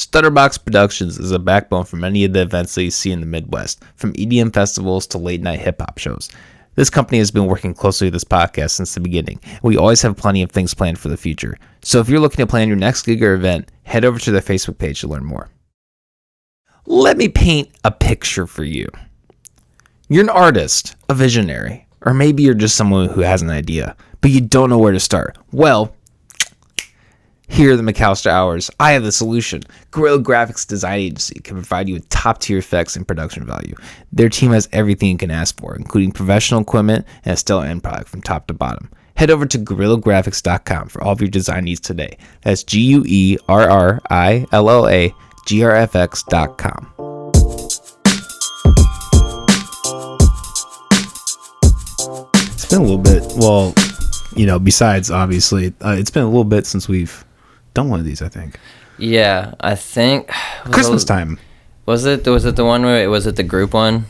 Stutterbox Productions is a backbone for many of the events that you see in the Midwest, from EDM festivals to late night hip hop shows. This company has been working closely with this podcast since the beginning. We always have plenty of things planned for the future. So if you're looking to plan your next gig or event, head over to their Facebook page to learn more. Let me paint a picture for you. You're an artist, a visionary, or maybe you're just someone who has an idea, but you don't know where to start. Well, here are the McAllister Hours, I have the solution. Guerrilla Graphics Design Agency can provide you with top tier effects and production value. Their team has everything you can ask for, including professional equipment and a stellar end product from top to bottom. Head over to GorillaGraphics.com for all of your design needs today. That's G U E R R I L L A G R F X.com. It's been a little bit, well, you know, besides obviously, uh, it's been a little bit since we've done one of these, I think. Yeah, I think Christmas time. Was it was it the one where was it the group one?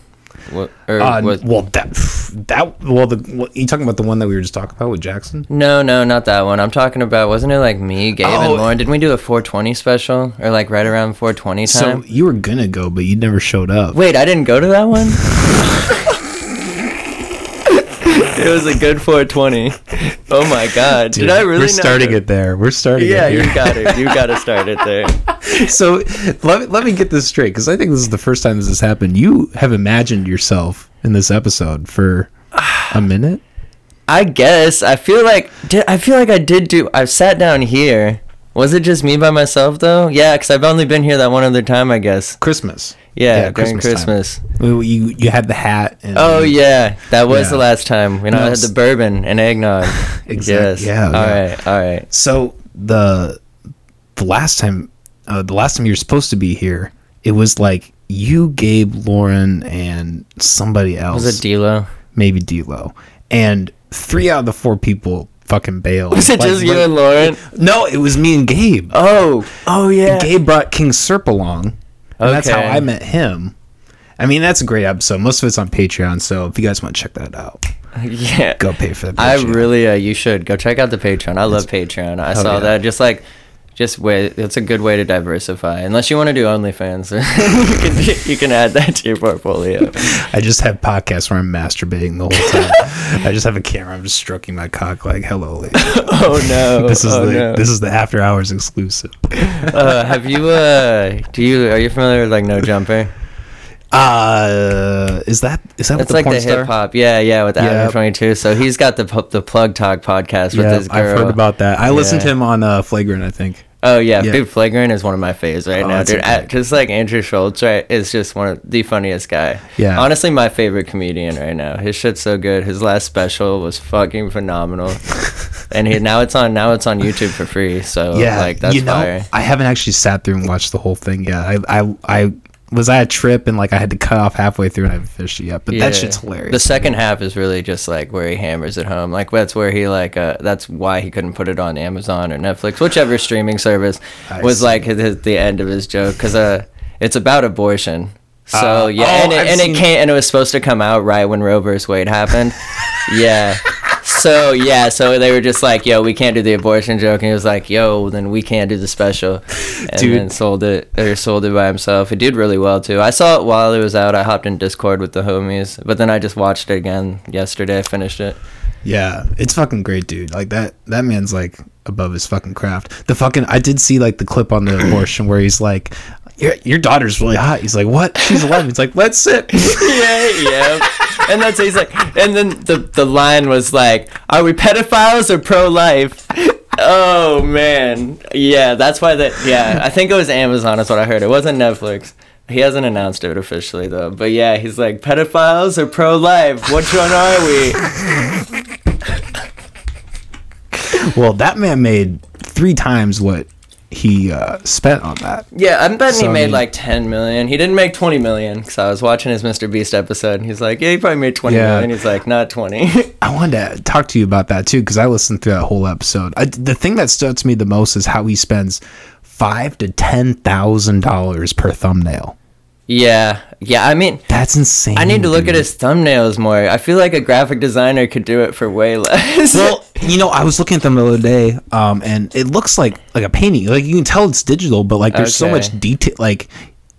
What, or Uh, was, well, that that well, the what, you talking about the one that we were just talking about with Jackson? no, no, not that one. I'm talking about wasn't it like me, Gabe, Oh. and Lauren? Didn't we do a 420 special or like right around 420 time? So you were gonna go, but you never showed up. Wait, I didn't go to that one. it was a good 420. Oh my god! Dude, Did I really? We're starting it there. We're starting Yeah, you got it. You got to start it there. so let me, let me get this straight because I think this is the first time this has happened. You have imagined yourself in this episode for a minute. I guess I feel like I feel like I did do. I've sat down here. Was it just me by myself though? Yeah, because I've only been here that one other time. I guess. Christmas. Yeah, during time. Christmas. Well, You you had the hat. And Oh yeah, that was Yeah. the last time when No, I had the bourbon and eggnog. Exact- Yes. yeah, All yeah. right. All right. So the the last time uh, the last time you were supposed to be here, it was like you, Gabe, Lauren, and somebody else. Was it D'Lo? maybe D'Lo, and three out of the four people fucking bailed. Was it Like, just you and Lauren? No, it was me and Gabe. Oh. Oh yeah. Gabe brought King Serp along, and that's how I met him. I mean, that's a great episode. Most of it's on Patreon, so if you guys want to check that out, yeah. go pay for the. I really, uh, you should go check out the Patreon. I love Patreon. I saw yeah. that. Just like, just wait. It's a good way to diversify. Unless you want to do OnlyFans, you can you can add that to your portfolio. I just have podcasts where I'm masturbating the whole time. I just have a camera. I'm just stroking my cock like, "Hello, lady." Oh no! This is oh, the no. this is the after hours exclusive. uh, have you? Uh, do you? Are you familiar with like No Jumper? Uh, is that is that It's like the hip hop. Yeah, yeah, with Yeah. Adam Twenty Two. So he's got the the Plug Talk podcast with Yeah, his girl. I've heard about that. I listened to him on uh, Flagrant. I think. Oh yeah, Yeah. dude, Flagrant is one of my faves right Oh, now, dude. A- Just like Andrew Schulz, right, is just one of the funniest guy. Yeah. honestly, my favorite comedian right now. His shit's so good. His last special was fucking phenomenal, and he now it's on now it's on YouTube for free. So yeah, like that's you know, fire. I haven't actually sat through and watched the whole thing yet. I I I was I a trip and like I had to cut off halfway through and I haven't finished it yet. But that shit's hilarious. The second half is really just like where he hammers it home. Like that's where he like uh, that's why he couldn't put it on Amazon or Netflix, whichever streaming service I was see. like his, his- the end of his joke because uh it's about abortion. So Uh, yeah, oh, and it, I've and seen- it came and it was supposed to come out right when Roe vs. Wade happened. yeah. So yeah, so they were just like, "Yo, we can't do the abortion joke," and he was like, "Yo, then we can't do the special," and Dude. then sold it or sold it by himself. It did really well too. I saw it while it was out. I hopped in Discord with the homies, but then I just watched it again yesterday. Finished it. Yeah, it's fucking great, dude. Like that that man's like above his fucking craft. The fucking I did see like the clip on the abortion where he's like your, your daughter's really hot. He's like, "What? She's 11." He's like, "Let's sit." yeah, yeah. And that's he's like, and then the the line was like, "Are we pedophiles or pro life?" Oh man, yeah, that's why that. Yeah, I think it was Amazon. That's what I heard. It wasn't Netflix. He hasn't announced it officially though. But yeah, he's like, pedophiles or pro life? Which one are we? well, that man made 3 times what he uh, spent on that. Yeah, I'm betting So, he I made mean- like 10 million. He didn't make 20 million because I was watching his Mr. Beast episode and he's like, yeah, he probably made twenty Yeah. million. He's like, not 20. I wanted to talk to you about that too because I listened through that whole episode. I, the thing that stood to me the most is how he spends five to ten thousand dollars per thumbnail. Yeah, yeah. I mean, That's insane. I need to look dude. at his thumbnails more. I feel like a graphic designer could do it for way less. Well, you know, I was looking at them the other day, um, and it looks like like a painting. Like you can tell it's digital, but like there's so much detail. Like,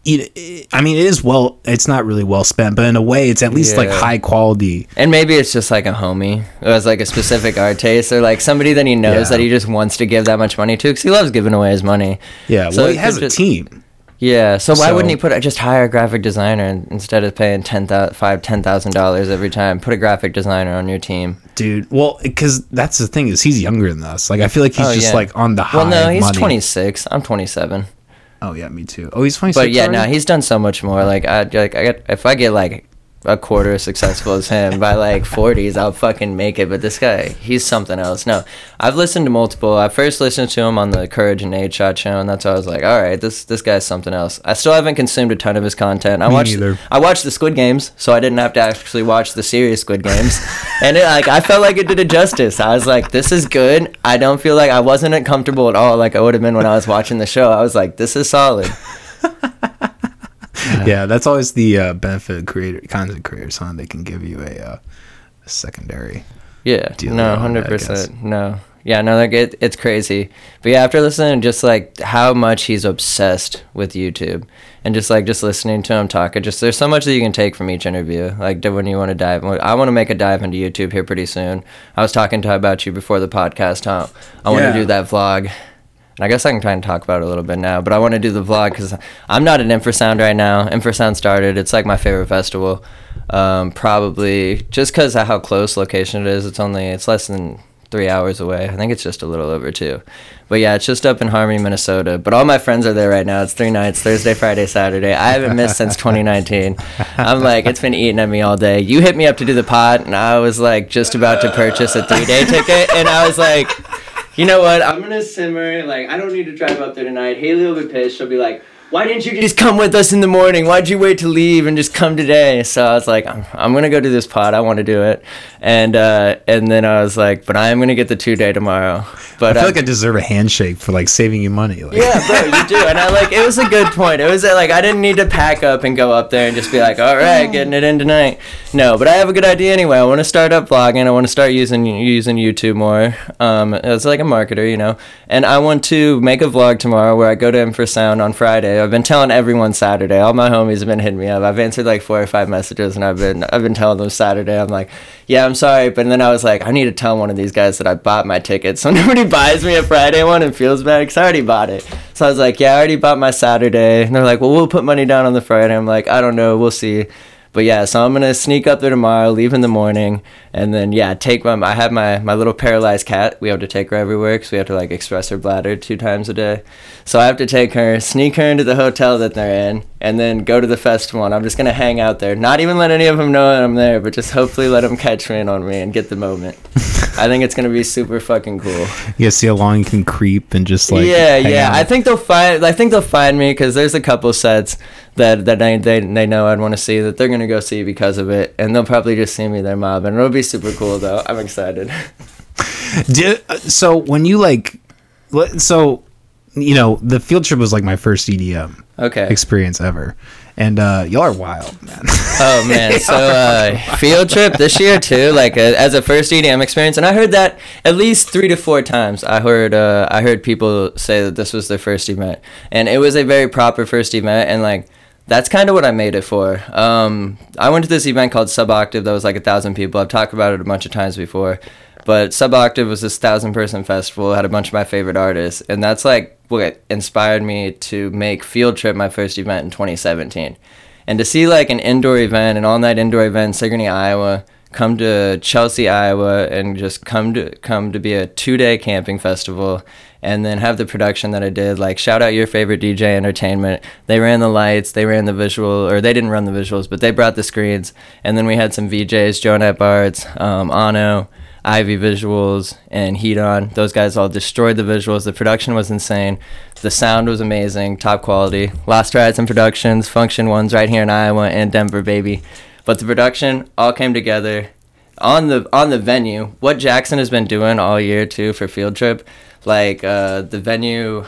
it, it- I mean, it is well. It's not really well spent, but in a way, it's at least like high quality. and maybe it's just like a homie who has like a specific art taste, or like somebody that he knows Yeah. that he just wants to give that much money to, because he loves giving away his money. Yeah, So well, he has a just- team. Yeah, so why So- wouldn't he put just hire a graphic designer instead of paying ten thousand, five, ten thousand dollars every time? Put a graphic designer on your team. dude. Well, because that's the thing is he's younger than us. Like I feel like he's Oh, just yeah. like on the high. Well, no, he's twenty six. I'm twenty seven. Oh yeah, me too. Oh, he's twenty six. But yeah, no, he's done so much more. Oh. Like I like I get if I get like a quarter as successful as him by like 40s, I'll fucking make it. But this guy, he's something else. No, I've listened to multiple. I first listened to him on the Courage and Nadeshot show, and that's why I was like, all right, this this guy's something else. I still haven't consumed a ton of his content. I Me watched neither. I watched the Squid Games, so I didn't have to actually watch the serious Squid Games, and it, like I felt like it did it justice. I was like, this is good. I don't feel like I wasn't uncomfortable at all, like I would have been when I was watching the show. I was like, this is solid. Yeah, that's always the uh, benefit of creator content creators. Huh? They can give you a, uh, a secondary. Yeah, no, on that, I hundred percent, no. Yeah, no, like it, it's crazy. But yeah, after listening, to just like how much he's obsessed with YouTube, and just like just listening to him talk, it just there's so much that you can take from each interview. Like when you want to dive, I want to make a dive into YouTube here pretty soon. I was talking to about you before the podcast. How I want Yeah. to do that vlog. And I guess I can try and talk about it a little bit now, but I want to do the vlog because I'm not at Infrasound right now. Infrasound started. It's like my favorite festival. Um, probably just because of how close location it is. It's only it's less than three hours away. I think it's just a little over two. But yeah, it's just up in Harmony, Minnesota. But all my friends are there right now. It's three nights: Thursday, Friday, Saturday. I haven't missed since 2019. I'm like, it's been eating at me all day. You hit me up to do the pod, and I was like, just about to purchase a three-day ticket, and I was like. You know what? I'm gonna simmer. Like, I don't need to drive up there tonight. Haley will be pissed. She'll be like, "Why didn't you just come with us in the morning? Why'd you wait to leave and just come today?" So I was like, "I'm, I'm gonna go do this pod. I want to do it." And uh, and then I was like, "But I am gonna get the two day tomorrow." But I feel uh, like I deserve a handshake for like saving you money. Like, yeah, bro, you do. And I like it was a good point. It was uh, like I didn't need to pack up and go up there and just be like, all right, getting it in tonight. No, but I have a good idea anyway. I want to start up vlogging. I want to start using using YouTube more. Um, as like a marketer, you know. And I want to make a vlog tomorrow where I go to Infrasound on Friday. I've been telling everyone Saturday. All my homies have been hitting me up. I've answered like four or five messages, and I've been I've been telling them Saturday. I'm like, yeah, I'm sorry, but then I was like, I need to tell one of these guys that I bought my ticket, so nobody buys me a Friday one and feels bad because I already bought it. So I was like, yeah, I already bought my Saturday. And they're like, well, we'll put money down on the Friday. I'm like, I don't know, we'll see. But yeah, so I'm gonna sneak up there tomorrow, leave in the morning, and then yeah, take my. I have my my little paralyzed cat. We have to take her everywhere because we have to like express her bladder two times a day. So I have to take her, sneak her into the hotel that they're in, and then go to the festival. And I'm just gonna hang out there, not even let any of them know that I'm there, but just hopefully let them catch wind on me and get the moment. I think it's gonna be super fucking cool. You see how long you can creep and just like yeah, yeah. out. I think they'll find. I think they'll find me because there's a couple sets that that they they, they know I'd want to see that they're gonna go see because of it, and they'll probably just see me there mobbing. It'll be super cool though. I'm excited. Did, uh, so when you like, so you know the field trip was like my first EDM Okay. experience ever, and uh, y'all are wild, man. Oh man, so uh, field trip this year too, like uh, as a first EDM experience, and I heard that at least three to four times. I heard uh, I heard people say that this was their first event, and it was a very proper first event, and like that's kind of what I made it for. Um, I went to this event called Suboctave that was like a thousand people. I've talked about it a bunch of times before, but Suboctave was this thousand person festival. It had a bunch of my favorite artists, and that's like what inspired me to make Field Trip my first event in 2017 and to see like an indoor event, an all-night indoor event in Sigourney, Iowa, come to Chelsea, Iowa, and just come to come to be a two-day camping festival, and then have the production that I did. Like shout out your favorite DJ Entertainment. They ran the lights, they ran the visual, or they didn't run the visuals, but they brought the screens, and then we had some VJs, Jonette Bards, um, Ano. Ivy Visuals and Heat On. Those guys all destroyed the visuals. The production was insane. The sound was amazing, top quality. Lost Rides and Productions, Funktion-Ones right here in Iowa and Denver, baby. But the production all came together on the on the venue. What Jackson has been doing all year too for Field Trip, like uh, the venue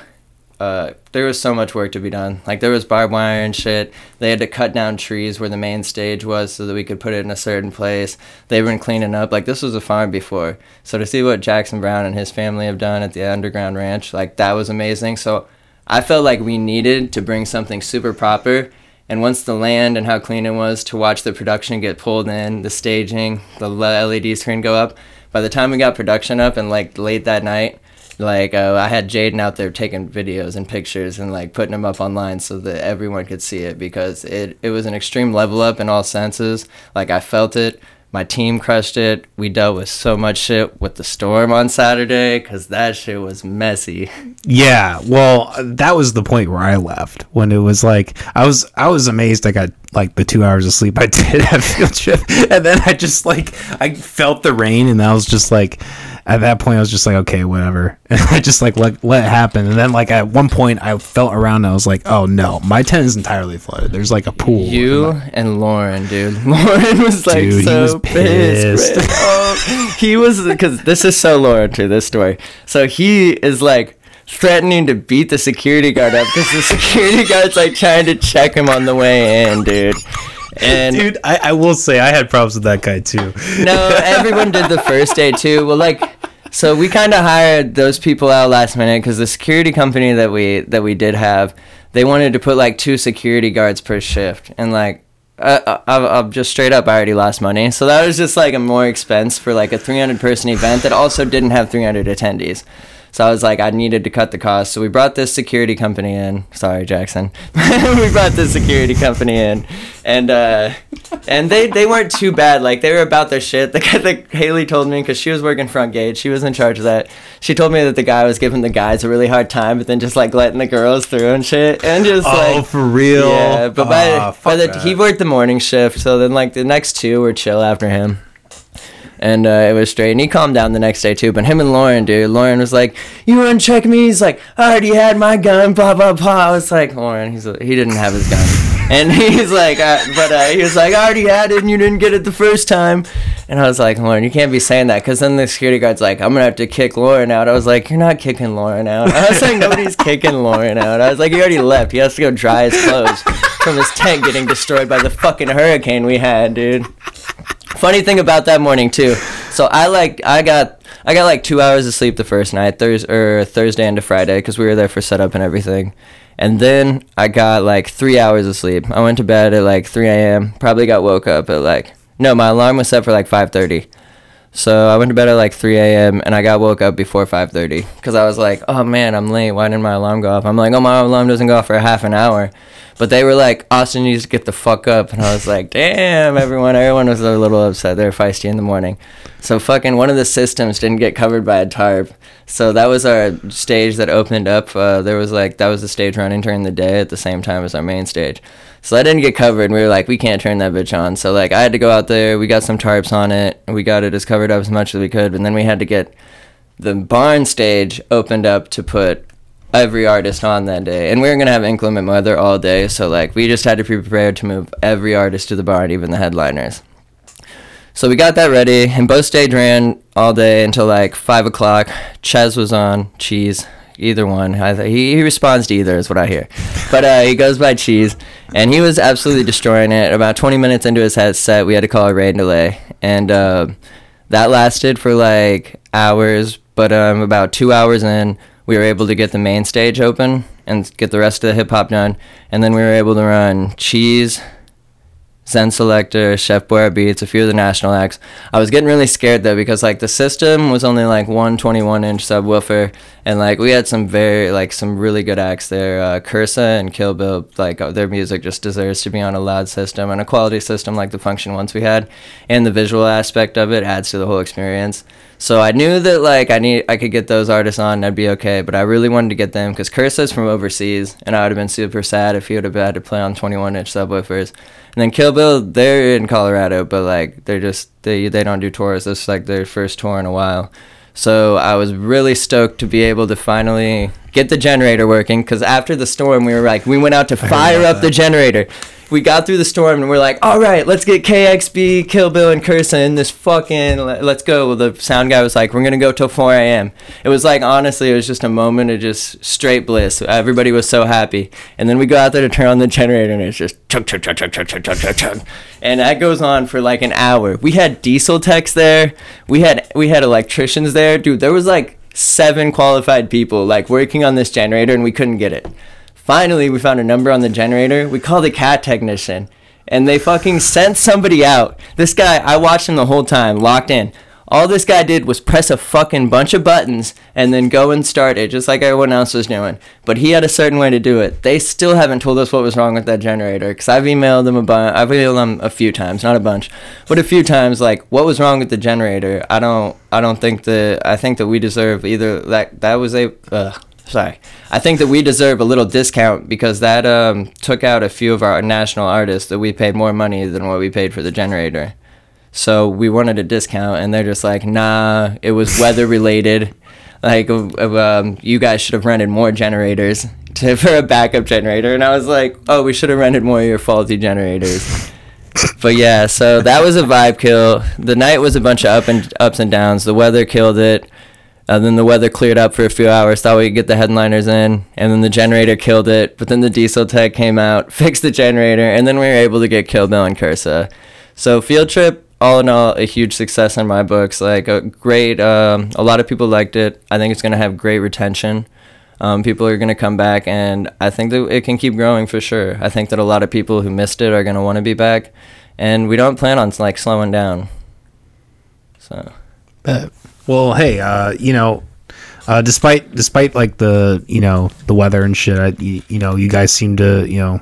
uh, there was so much work to be done. Like there was barbed wire and shit. They had to cut down trees where the main stage was so that we could put it in a certain place. They've been cleaning up. Like this was a farm before. So to see what Jackson Brown and his family have done at the underground ranch, like that was amazing. So I felt like we needed to bring something super proper. And once the land and how clean it was to watch the production get pulled in, the staging, the LED screen go up, by the time we got production up and like late that night, like uh, I had Jaden out there taking videos and pictures and like putting them up online so that everyone could see it because it it was an extreme level up in all senses. Like I felt it. My team crushed it. We dealt with so much shit with the storm on Saturday because that shit was messy. Yeah, well, that was the point where I left when it was like I was I was amazed I got like the two hours of sleep I did at field trip, and then I just like I felt the rain, and I was just like, at that point I was just like, okay, whatever, and I just like let let it happen, and then like at one point I felt around, and I was like, oh no, my tent is entirely flooded. There's like a pool. You and Lauren, dude. Lauren was like Dude, so was pissed. pissed. Oh, he was because this is so Lauren to this story. So he is like threatening to beat the security guard up because the security guard's like trying to check him on the way in, dude. And Dude, I, I will say I had problems with that guy too. no, everyone did the first day too. Well, like, so we kind of hired those people out last minute because the security company that we that we did have, they wanted to put like two security guards per shift, and like, uh, I, I'm just straight up, I already lost money, so that was just like a more expense for like a 300 person event that also didn't have 300 attendees. So I was like, I needed to cut the cost. So we brought this security company in. Sorry, Jackson. we brought this security company in, and uh, and they they weren't too bad. Like they were about their shit. The guy that Haley told me because she was working front gate, she was in charge of that. She told me that the guy was giving the guys a really hard time, but then just like letting the girls through and shit, and just Oh, like for real? yeah. But by, Ah, by the that. he worked the morning shift, so then like the next two were chill after him and uh, it was straight. And he calmed down the next day too. But him and Lauren, dude, Lauren was like, "You want to check me?" He's like, "I already had my gun." Blah blah blah. I was like, Lauren, he's like, he didn't have his gun, and he's like, uh, but uh, he was like, "I already had it, and you didn't get it the first time." And I was like, Lauren, you can't be saying that, because then the security guard's like, "I'm gonna have to kick Lauren out." I was like, "You're not kicking Lauren out." I was like, "Nobody's kicking Lauren out." I was like, "He already left. He has to go dry his clothes from his tent getting destroyed by the fucking hurricane we had, dude." Funny thing about that morning too. So i like i got i got like two hours of sleep the first night thursday or er, thursday into friday because we were there for setup and everything. And then i got like three hours of sleep. I went to bed at like 3 a.m probably got woke up at like no my alarm was set for like 5.30 so i went to bed at like 3 a.m and i got woke up before 5.30 because i was like oh man i'm late. Why didn't my alarm go off? I'm like oh my alarm doesn't go off for a half an hour but they were like, Austin needs to get the fuck up. And I was like, damn, everyone. Everyone was a little upset. They were feisty in the morning. So fucking one of the systems didn't get covered by a tarp. So that was our stage that opened up. Uh, there was like, that was the stage running during the day at the same time as our main stage. So that didn't get covered. And we were like, we can't turn that bitch on. So like, I had to go out there. We got some tarps on it. We got it as covered up as much as we could. And then we had to get the barn stage opened up to put every artist on that day. And we were gonna have inclement weather all day, so like we just had to be prepared to move every artist to the barn, even the headliners. So we got that ready, and both stage ran all day until like five o'clock. Ches was on cheese, either one. I th- he he responds to either is what I hear, but uh, he goes by cheese, and he was absolutely destroying it. About twenty minutes into his set, we had to call a rain delay, and uh, that lasted for like hours. But um, about two hours in, we were able to get the main stage open and get the rest of the hip hop done, and then we were able to run cheese. Zen Selector, Chef Boyer Beats, a few of the national acts. I was getting really scared though because like the system was only like one 21 inch subwoofer, and like we had some very like some really good acts there. Uh, Cursa and Kill Bill, like uh, their music just deserves to be on a loud system and a quality system like the Funktion-Ones we had, and the visual aspect of it adds to the whole experience. So I knew that like I need I could get those artists on and I'd be okay, but I really wanted to get them because Cursa's from overseas, and I would have been super sad if he would have had to play on 21 inch subwoofers. And then Kill Bill, they're in Colorado, but like they're just they they don't do tours. This is like their first tour in a while. So I was really stoked to be able to finally get the generator working because after the storm we were like we went out to fire up the generator. We got through the storm and we're like all right let's get kxb kill bill and cursa in this fucking let's go. The sound guy was like we're gonna go till 4 a.m it was like honestly it was just a moment of just straight bliss. Everybody was so happy. And then we go out there to turn on the generator and it's just chug chug chug chug chug chug chug chug chug. And that goes on for like an hour. We had diesel techs there. We had we had electricians there. Dude there was like seven qualified people like working on this generator and we couldn't get it. Finally we found a number on the generator. We called a cat technician and they fucking sent somebody out. This guy i watched him the whole time locked in all this guy did was press a fucking bunch of buttons and then go and start it just like everyone else was doing. But he had a certain way to do it. They still haven't told us what was wrong with that generator because i've emailed them a bunch i've emailed them a few times not a bunch but a few times like what was wrong with the generator? I don't i don't think that i think that we deserve either that that was a uh, sorry. I think that we deserve a little discount because that um, took out a few of our national artists that we paid more money than what we paid for the generator so we wanted a discount and they're just like nah it was weather related. Like uh, um, you guys should have rented more generators to, for a backup generator. And i was like oh we should have rented more of your faulty generators. But yeah so that was a vibe kill. The night was a bunch of up and ups and downs. The weather killed it. And then the weather cleared up for a few hours. Thought we could get the headliners in and then the generator killed it. But then the diesel tech came out fixed the generator and then we were able to get kill bill and cursa. So field trip all in all a huge success in my books. Like a great um, a lot of people liked it. I think it's going to have great retention. Um, people are going to come back and i think that it can keep growing for sure. I think that a lot of people who missed it are going to want to be back and we don't plan on like slowing down. So. Bet. Well, hey, uh, you know, uh, despite despite like the you know the weather and shit, I, you, you know, you guys seem to you know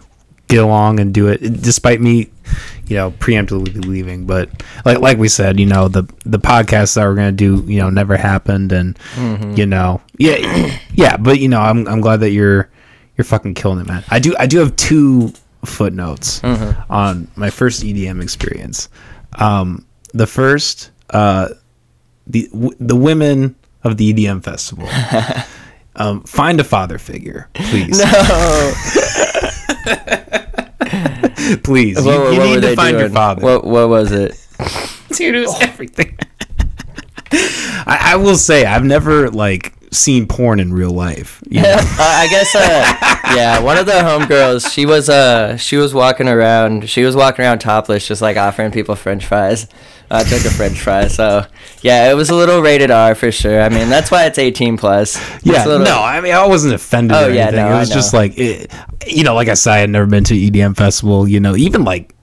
get along and do it despite me, you know, preemptively leaving. But like like we said, you know, the the podcasts that we're gonna do, you know, never happened, and you know, yeah, yeah. But you know, I'm I'm glad that you're you're fucking killing it, man. I do I do have two footnotes on my first EDM experience. Um, the first, uh, the w- the women of the EDM festival. um, find a father figure, please. no please. You, what, you what need to they find your father. what, what was it Dude, it was everything. I, I will say I've never like seen porn in real life. you know? uh, I guess uh, yeah, one of the homegirls, she was uh she was walking around she was walking around topless just like offering people french fries. I took a french fry, so yeah, it was a little rated R for sure. I mean, that's why it's 18 plus. It's Yeah, little- no, I mean, I wasn't offended. Oh, or yeah, anything. no, it was just like, it, you know, like I said, I had never been to EDM festival. You know, even like,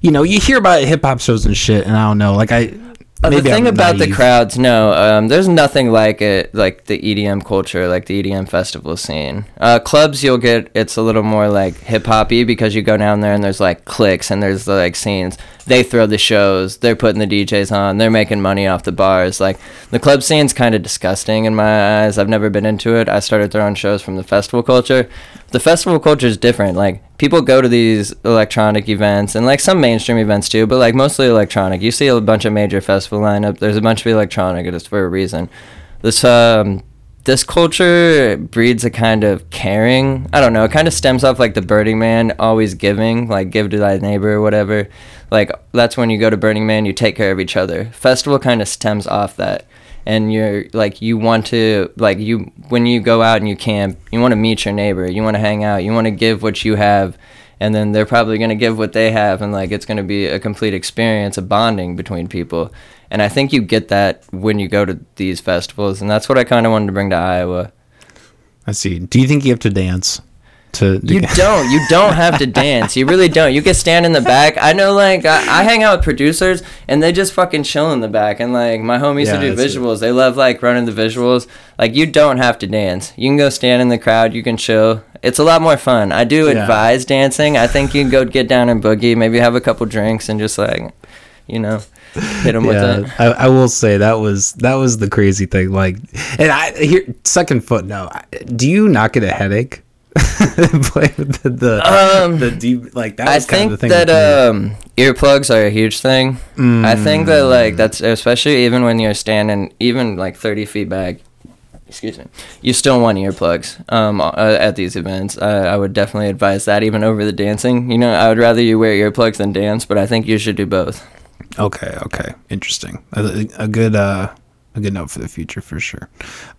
you know, you hear about hip hop shows and shit, and I don't know, like I. Uh, the thing I'm about the crowds, no, um, there's nothing like it, like the EDM culture, like the EDM festival scene. Uh, clubs, you'll get it's a little more like hip hoppy because you go down there and there's like cliques and there's like scenes. They throw the shows, they're putting the DJs on, they're making money off the bars. Like the club scene's kind of disgusting in my eyes. I've never been into it. I started throwing shows from the festival culture. The festival culture is different. Like people go to these electronic events and like some mainstream events too, but like mostly electronic. You see a bunch of major festival lineup. There's a bunch of electronic, it's for a reason. This um this culture breeds a kind of caring. I don't know. It kind of stems off like the Burning Man, always giving, like give to thy neighbor or whatever. Like that's when you go to Burning Man, you take care of each other. Festival kind of stems off that and you're like you want to like you when you go out and you camp you want to meet your neighbor you want to hang out you want to give what you have and then they're probably going to give what they have and like it's going to be a complete experience a bonding between people. And i think you get that when you go to these festivals and that's what i kind of wanted to bring to iowa. I see. Do you think you have to dance to? to you don't. You don't have to dance. You really don't. You can stand in the back. I know, like, I, I hang out with producers, and they just fucking chill in the back. And, like, my homies Yeah, who do that's it. visuals, they love, like, running the visuals. Like, you don't have to dance. You can go stand in the crowd. You can chill. It's a lot more fun. I do Yeah. advise dancing. I think you can go get down and boogie, maybe have a couple drinks, and just, like, you know, hit them with it. I, I will say that was that was the crazy thing. Like, and I here second footnote. Do you not get a headache? Play with the the, Um, the deep like that I was kind of think the thing. that um, earplugs are a huge thing. I think that like that's especially even when you're standing even like 30 feet back. excuse me, you still want earplugs um, at these events. Uh, I would definitely advise that even over the dancing. You know, I would rather you wear earplugs than dance, but I think you should do both. Okay, okay, interesting. A, a good uh, a good note for the future for sure.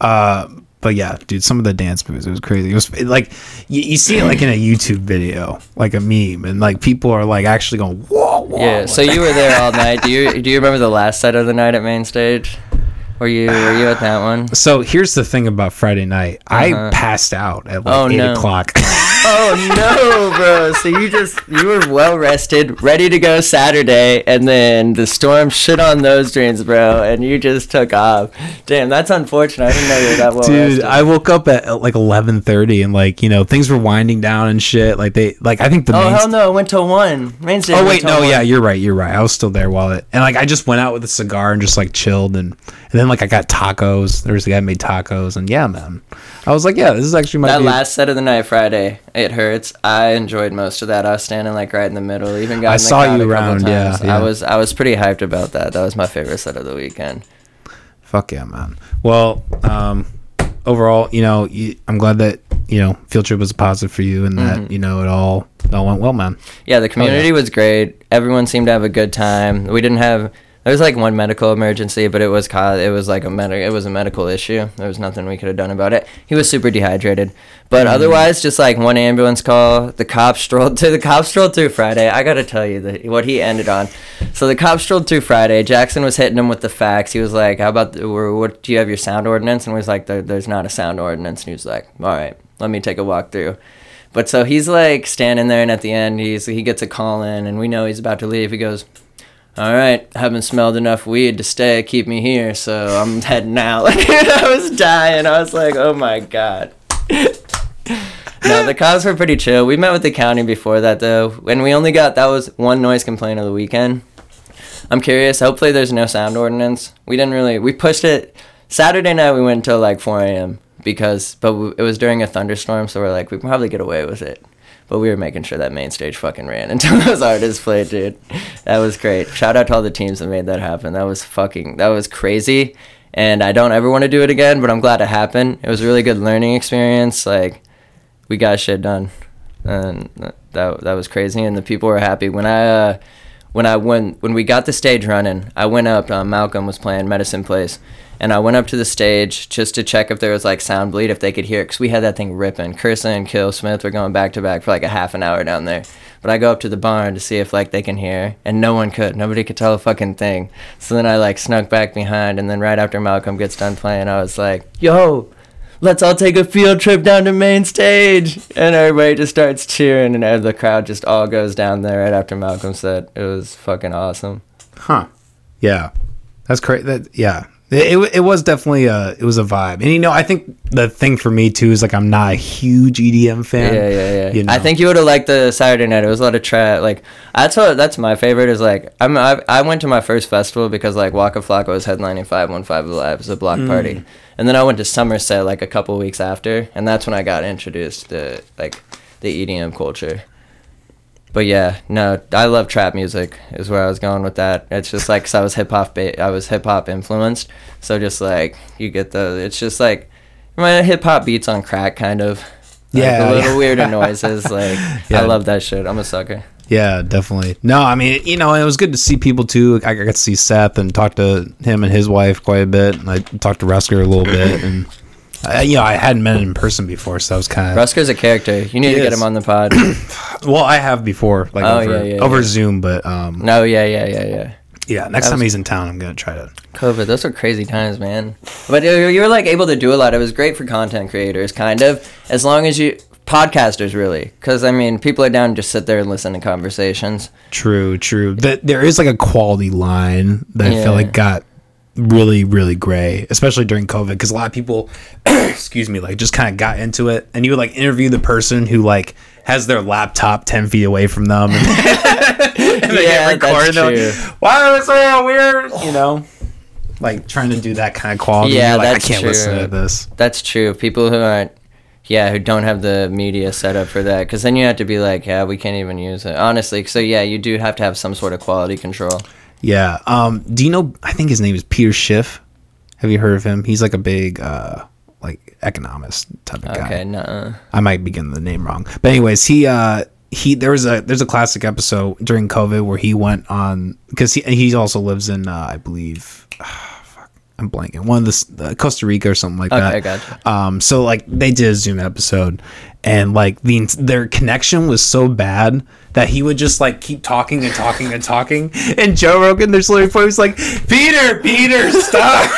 Uh, but yeah, dude, some of the dance moves it was crazy. It was it, like you, you see it like in a YouTube video, like a meme, and like people are like actually going whoa, whoa. Yeah. So you were there all night. Do you do you remember the last set of the night at main stage? Were you were you at that one? So here's the thing about Friday night. Uh-huh. I passed out at like Oh, eight no. o'clock. Oh no, bro! So you just you were well rested, ready to go Saturday, and then the storm shit on those dreams, bro, and you just took off. Damn, that's unfortunate. I didn't know you were that well Dude, rested. I woke up at uh, like eleven thirty, and like you know things were winding down and shit. Like they, like I think the oh main hell no! It went till one. Main Oh wait, no, one. yeah, you're right, you're right. I was still there while it, and like I just went out with a cigar and just like chilled, and and then like I got tacos. There was a guy made tacos, and yeah, man, I was like, yeah, this is actually my That last set of the night, Friday, it hurts. I enjoyed most of that. I was standing like right in the middle. Even got I saw you around, yeah, yeah. I was I was pretty hyped about that. That was my favorite set of the weekend. Fuck yeah, man. Well, um, overall, you know, you, I'm glad that you know field trip was positive for you, and Mm-hmm. that you know it all it all went well, man. Yeah, the community yeah. was great. Everyone seemed to have a good time. We didn't have there was like one medical emergency, but it was ca- it was like a med- it was a medical issue. There was nothing we could have done about it. He was super dehydrated, but mm. otherwise, just like one ambulance call. The cops strolled to the cops strolled through Friday. I gotta tell you the, what he ended on. So the cops strolled through Friday. Jackson was hitting him with the facts. He was like, "How about the, what? Do you have your sound ordinance?" And we was like, there, "There's not a sound ordinance." And he was like, "All right, let me take a walk through." But so he's like standing there, and at the end, he's he gets a call in, and we know he's about to leave. He goes, "All right, haven't smelled enough weed to stay, keep me here, so I'm heading out." Like I was dying. I was like, "Oh my god." no, the cops were pretty chill. We met with the county before that though, and we only got that was one noise complaint of the weekend. I'm curious. Hopefully, there's no sound ordinance. We didn't really. We pushed it. Saturday night, we went until like 4 a.m. because, but it was during a thunderstorm, so we're like, we can probably get away with it. But we were making sure that main stage fucking ran until those artists played, dude. That was great. Shout out to all the teams that made that happen. That was fucking. That was crazy. And I don't ever want to do it again, but I'm glad it happened. It was a really good learning experience. Like, we got shit done, and that that was crazy. And the people were happy when I uh, when I went when we got the stage running. I went up. Uh, Malcolm was playing Medicine Place, and I went up to the stage just to check if there was like sound bleed, if they could hear it, because we had that thing ripping. Cursa and Kill Smith were going back to back for like a half an hour down there. But I go up to the barn to see if like they can hear, and no one could. Nobody could tell a fucking thing. So then I like snuck back behind, and then right after Malcolm gets done playing, I was like, "Yo, let's all take a field trip down to main stage and everybody just starts cheering and the crowd just all goes down there right after malcolm said it was fucking awesome Huh? Yeah, that's great. That yeah, it, it, it was definitely a it was a vibe, and you know I think the thing for me too is like I'm not a huge EDM fan. yeah yeah yeah. you i think you would have liked the saturday night. It was a lot of trap like that's what that's my favorite is like i'm I, I went to my first festival because like waka flocka was headlining 515 Alive as a block Mm. party. And then i went to somerset like a couple weeks after and that's when i got introduced to like the edm culture but yeah, no, I love trap music. Is where I was going with that. It's just like 'cause I was hip hop. Ba- I was hip hop influenced. So just like you get the, it's just like my hip hop beats on crack, kind of. Like Yeah, the little yeah. weirder noises. Like Yeah. I love that shit. I'm a sucker. Yeah, definitely. No, I mean, you know, it was good to see people too. I got to see Seth and talk to him and his wife quite a bit. And I talked to Rusker a little bit, and I, you know, I hadn't met him in person before, so I was kind of Rusker's a character. You need He to get is. him on the pod. well. I have before, like Oh, over, yeah, yeah, over yeah. Zoom, but um, no, yeah, yeah, yeah, yeah. yeah. Next time he's in town, I'm gonna try to. COVID, those were crazy times, man. But you you were like able to do a lot. It was great for content creators, kind of, as long as you podcasters really, because I mean, people are down to just sit there and listen to conversations. True, true. That there is like a quality line that I Yeah. feel like got really, really gray, especially during COVID, because a lot of people, excuse me, like just kind of got into it, and you would like interview the person who like has their laptop ten feet away from them, and, and they Yeah, get that's like, true. Why is so weird? You know, like trying to do that kind of quality. Yeah, like, that's I can't listen true. to this. That's true. People who aren't, yeah, who don't have the media set up for that, because then you have to be like, yeah, we can't even use it. Honestly, so yeah, you do have to have some sort of quality control. Yeah. Um. Do you know? I think his name is Peter Schiff. Have you heard of him? He's like a big, uh, like economist type of guy. Okay, no. I might be getting the name wrong. But anyways, he uh he there was a there's a classic episode during COVID where he went on because he he also lives in uh, I believe fuck, I'm blanking one of this uh, Costa Rica or something like Okay, that. Um, so like they did a Zoom episode, and like the their connection was so bad that he would just like keep talking and talking and talking. And Joe Rogan, there's literally point he's like, Peter, Peter, stop.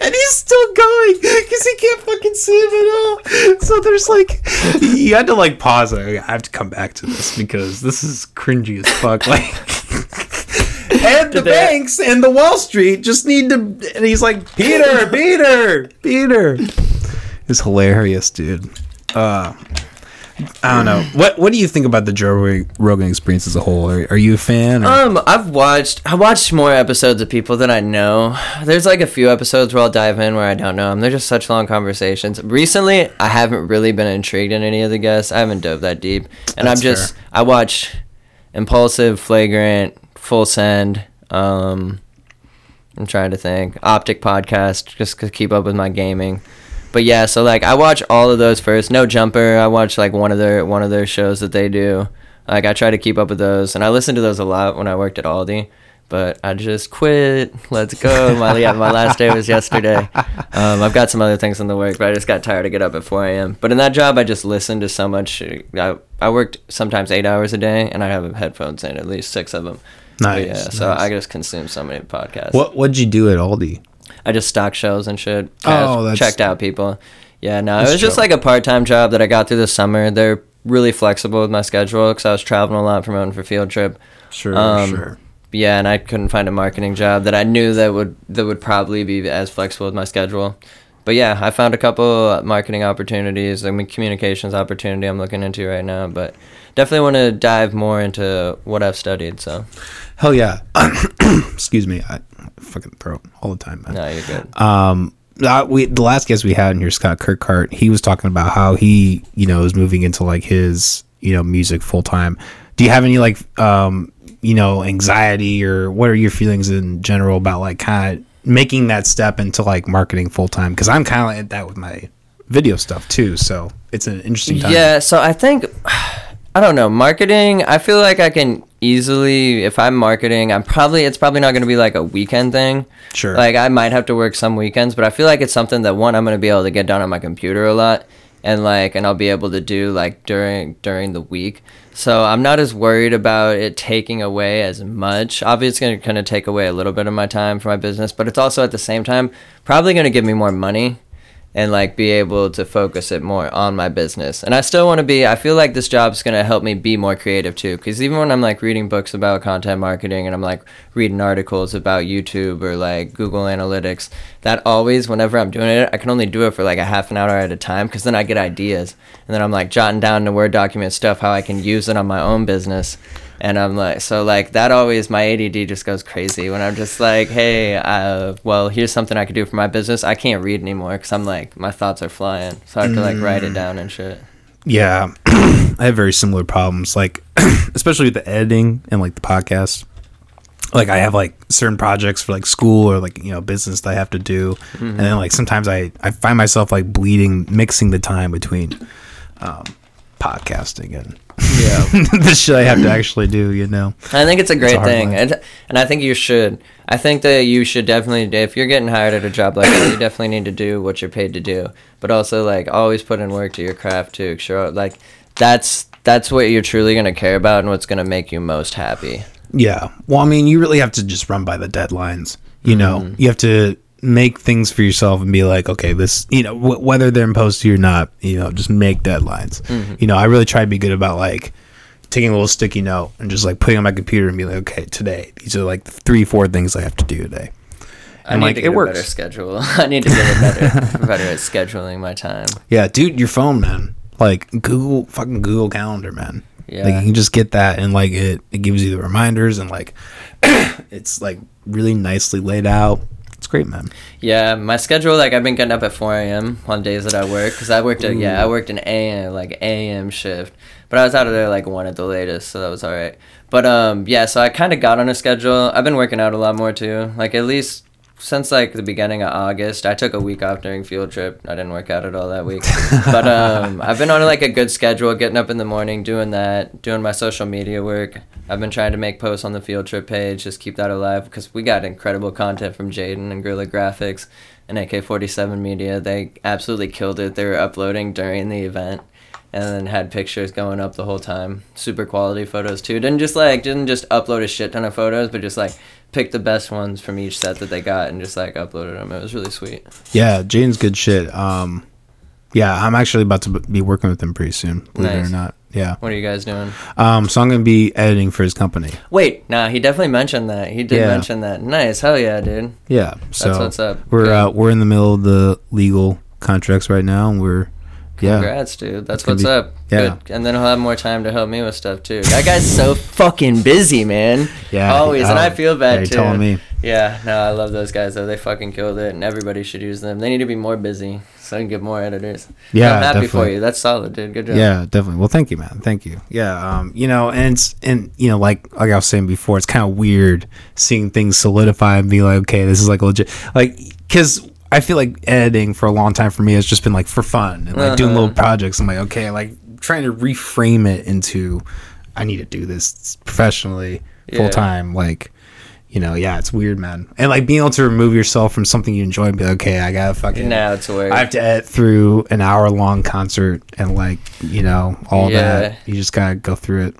and he's still going because he can't fucking see him at all. So there's like, you had to like pause it. I have to come back to this because this is cringy as fuck. Like, and the banks and the Wall Street just need to. And he's like, Peter, Peter, Peter. It's hilarious, dude. Uh, I don't know. What What do you think about the Joe Rogan experience as a whole? Are, are you a fan? Or? Um, I've watched I watched more episodes of people that I know. There's like a few episodes where I'll dive in where I don't know them. They're just such long conversations. Recently, I haven't really been intrigued in any of the guests. I haven't dove that deep, and That's I'm just fair. I watch Impulsive, Flagrant, Full Send. Um, I'm trying to think. Optic podcast, just to keep up with my gaming. But yeah, so like I watch all of those first. No jumper. I watch like one of their one of their shows that they do. Like I try to keep up with those, and I listen to those a lot when I worked at Aldi. But I just quit. Let's go. My yeah, my last day was yesterday. Um, I've got some other things in the work, but I just got tired to get up at 4 a.m. But in that job, I just listened to so much. I, I worked sometimes eight hours a day, and I have headphones in at least six of them. Nice, yeah, so. I just consume so many podcasts. what What'd you do at Aldi? I just stock shows and shit. Oh, Cash- that's- checked out people. Yeah, no, it That's was just like a part time job that I got through the summer. They're really flexible with my schedule because I was traveling a lot promoting for field trip. Sure, Um, sure. Yeah, and I couldn't find a marketing job that I knew that would that would probably be as flexible with my schedule. But yeah, I found a couple marketing opportunities. I mean, communications opportunity I'm looking into right now. But definitely want to dive more into what I've studied. So Hell yeah. Excuse me. I fucking throat all the time, man. no, you're good. Um, uh, we the last guest we had in here, Scott Kirkhart, he was talking about how he, you know, is moving into like his, you know, music full time. Do you have any like, um, you know, anxiety or what are your feelings in general about like kind of making that step into like marketing full time? Because I'm kind of like that with my video stuff too. So it's an interesting time. Yeah, so I think I don't know, marketing, I feel like I can easily if I'm marketing, I'm probably it's probably not going to be like a weekend thing. Sure. Like I might have to work some weekends, but I feel like it's something that one I'm going to be able to get done on my computer a lot and like and I'll be able to do like during during the week. So I'm not as worried about it taking away as much. Obviously, it's going to kind of take away a little bit of my time for my business, but it's also at the same time probably going to give me more money and like be able to focus it more on my business. And I still want to be I feel like this job's going to help me be more creative too cuz even when I'm like reading books about content marketing and I'm like reading articles about YouTube or like Google Analytics, that always whenever I'm doing it, I can only do it for like a half an hour at a time cuz then I get ideas. And then I'm like jotting down in Word document stuff how I can use it on my own business. And I'm like, so like that always my ADD just goes crazy when I'm just like, hey, uh, well, here's something I could do for my business. I can't read anymore because I'm like, my thoughts are flying, so I have to like write it down and shit. Yeah, I have very similar problems, like especially with the editing and like the podcast. Like I have like certain projects for like school or like you know business that I have to do, and then like sometimes I I find myself like bleeding, mixing the time between um, podcasting and Yeah. the shit I have to actually do. You know, I think it's a great hard thing, line. and, and I think you should. I think that you should definitely, if you're getting hired at a job like that, you definitely need to do what you're paid to do. But also, like, always put in work to your craft too. Sure, like, that's that's what you're truly gonna care about and what's gonna make you most happy. Yeah. Well, I mean, you really have to just run by the deadlines. You know, mm-hmm. you have to make things for yourself and be like, okay, this, you know, w- whether they're imposed to you or not, you know, just make deadlines. Mm-hmm. You know, I really try to be good about like taking a little sticky note and just like putting on my computer and be like, okay, today, these are like the three, four things I have to do today. I And, need like, to it get a works. better schedule. I need to get a better, better at scheduling my time. Yeah, dude, your phone, man. Like Google, fucking Google Calendar, man. Yeah. Like you can just get that and like it, it gives you the reminders and like it's like really nicely laid out. Great, man. Yeah, my schedule like I've been getting up at 4 a.m. on days that I work because I worked at yeah I worked an a.m. like a.m. shift, but I was out of there like one at the latest, so that was all right. But um yeah, so I kind of got on a schedule. I've been working out a lot more too, like at least since like the beginning of August. I took a week off during field trip. I didn't work out at all that week, but um, I've been on like a good schedule, getting up in the morning, doing that, doing my social media work. I've been trying to make posts on the field trip page, just keep that alive because we got incredible content from Jaden and Guerrilla Graphics and AK47 Media. They absolutely killed it. They were uploading during the event and then had pictures going up the whole time. Super quality photos too. Didn't just like didn't just upload a shit ton of photos, but just like picked the best ones from each set that they got and just like uploaded them. It was really sweet. Yeah, Jane's good shit. Um, yeah, I'm actually about to be working with him pretty soon. Believe it Nice. or not. Yeah. What are you guys doing? Um, so I'm gonna be editing for his company. Wait, nah, he definitely mentioned that. He did Yeah. mention that. Nice, hell yeah, dude. Yeah. So what's up. We're uh, we're in the middle of the legal contracts right now, and we're yeah. Congrats, dude. That's what's be- up. yeah. Good. And then he'll have more time to help me with stuff too. That guy's so fucking busy, man. Yeah, Always, and oh, I feel bad yeah, too. telling me. Yeah, no, I love those guys though. They fucking killed it, and everybody should use them. They need to be more busy so I can get more editors. Yeah, I'm happy for you. That's solid, dude. Good job. Yeah, definitely. Well, thank you, man. Thank you. Yeah, um, you know, and it's and you know, like like I was saying before, it's kind of weird seeing things solidify and be like, okay, this is like legit, like because I feel like editing for a long time for me has just been like for fun and like doing Uh-huh. little projects. I'm like, okay, like trying to reframe it into I need to do this professionally, Yeah. full time, like. You know, yeah, it's weird, man. And like being able to remove yourself from something you enjoy and be like, okay, I gotta fucking Now it's work. I have to edit through an hour long concert and like you know all Yeah. that. You just gotta go through it.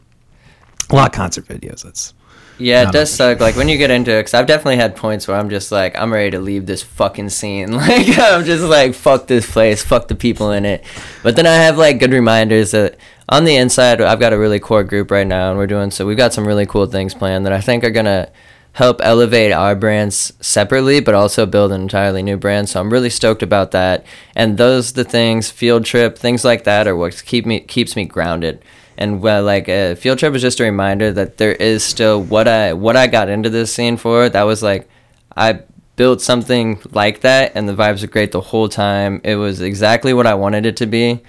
A lot of concert videos. That's Yeah, it does suck. Like when you get into it, because I've definitely had points where I'm just like, I'm ready to leave this fucking scene. Like I'm just like, fuck this place, fuck the people in it. But then I have like good reminders that on the inside, I've got a really core group right now, and we're doing so. We've got some really cool things planned that I think are gonna help elevate our brands separately, but also build an entirely new brand. So I'm really stoked about that. And those the things, field trip, things like that, are what keep me keeps me grounded. And well, like a field trip is just a reminder that there is still what I what I got into this scene for. That was like I built something like that, and the vibes were great the whole time. It was exactly what I wanted it to be,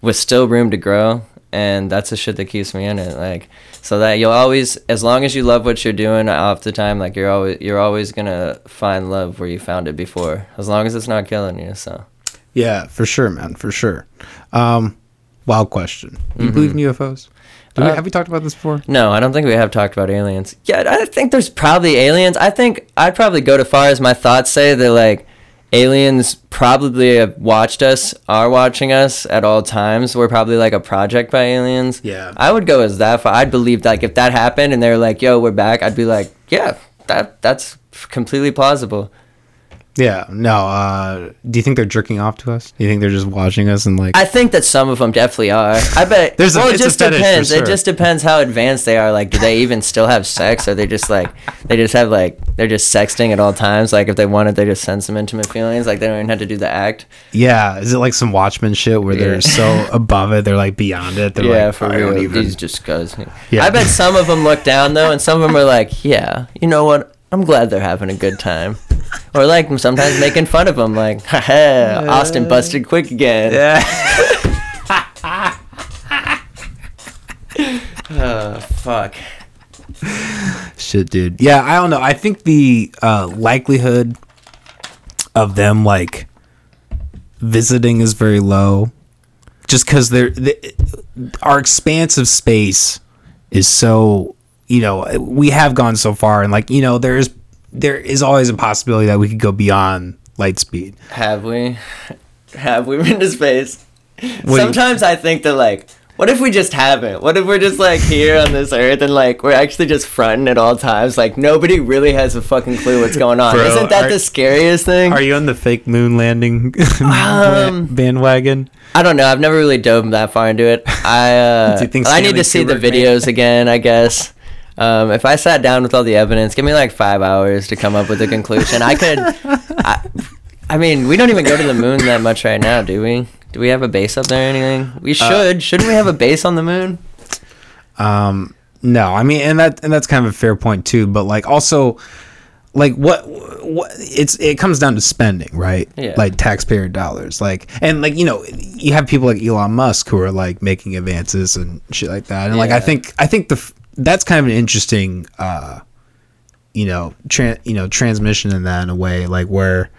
with still room to grow, and that's the shit that keeps me in it. Like so that you'll always, as long as you love what you're doing, off the time, like you're always you're always gonna find love where you found it before, as long as it's not killing you. So yeah, for sure, man, for sure. Um, wild question. Do you believe in UFOs? Do we, Uh, have we talked about this before? No, I don't think we have talked about aliens. Yeah, I think there's probably aliens. I think I'd probably go to far as my thoughts say that like aliens probably have watched us, are watching us at all times. We're probably like a project by aliens. Yeah. I would go as that far. I'd believe like if that happened and they're like, "Yo, we're back," I'd be like, "Yeah, that that's completely plausible." Yeah. No. Uh, do you think they're jerking off to us? Do you think they're just watching us and like? I think that some of them definitely are. I bet. There's a- well, it a just depends. sure. It just depends how advanced they are. Like, do they even still have sex? Or they just like they just have like they're just sexting at all times. Like, if they want it, they just send some intimate feelings. Like, they don't even have to do the act. yeah. Is it like some Watchmen shit where they're so above it, they're like beyond it? They're yeah, like, for real. even- These just guys. Yeah. I bet some of them look down though, and some of them are like, yeah, you know what? I'm glad they're having a good time. Or like sometimes making fun of them, like, ha Austin busted quick again. Yeah. Oh, fuck. Shit, dude. Yeah, I don't know. I think the uh, likelihood of them like visiting is very low, just because they're they, our expanse of space is so. You know, we have gone so far, and like you know, there is there is always a possibility that we could go beyond light speed. Have we? Have we been to space? you- Sometimes I think that like, what if we just haven't? What if we're just like here on this earth and like we're actually just fronting at all times? Like nobody really has a fucking clue what's going on. Bro, Isn't that are- the scariest thing? Are you on the fake moon landing Um, bandwagon? I don't know. I've never really dove that far into it. I uh, Do you think I need to see the videos again. I guess. Um, if I sat down with all the evidence, give me like five hours to come up with a conclusion. I could. I, I mean, we don't even go to the moon that much right now, do we? Do we have a base up there or anything? We should. Shouldn't we have a base on the moon? Um, no, I mean, and that and that's kind of a fair point too. But like, also, like, what what it's it comes down to spending, right? Yeah. Like taxpayer dollars, like, and like you know, you have people like Elon Musk who are like making advances and shit like that, and like I think I think the that's kind of an interesting uh you know, tran you know, transmission in that in a way, like where,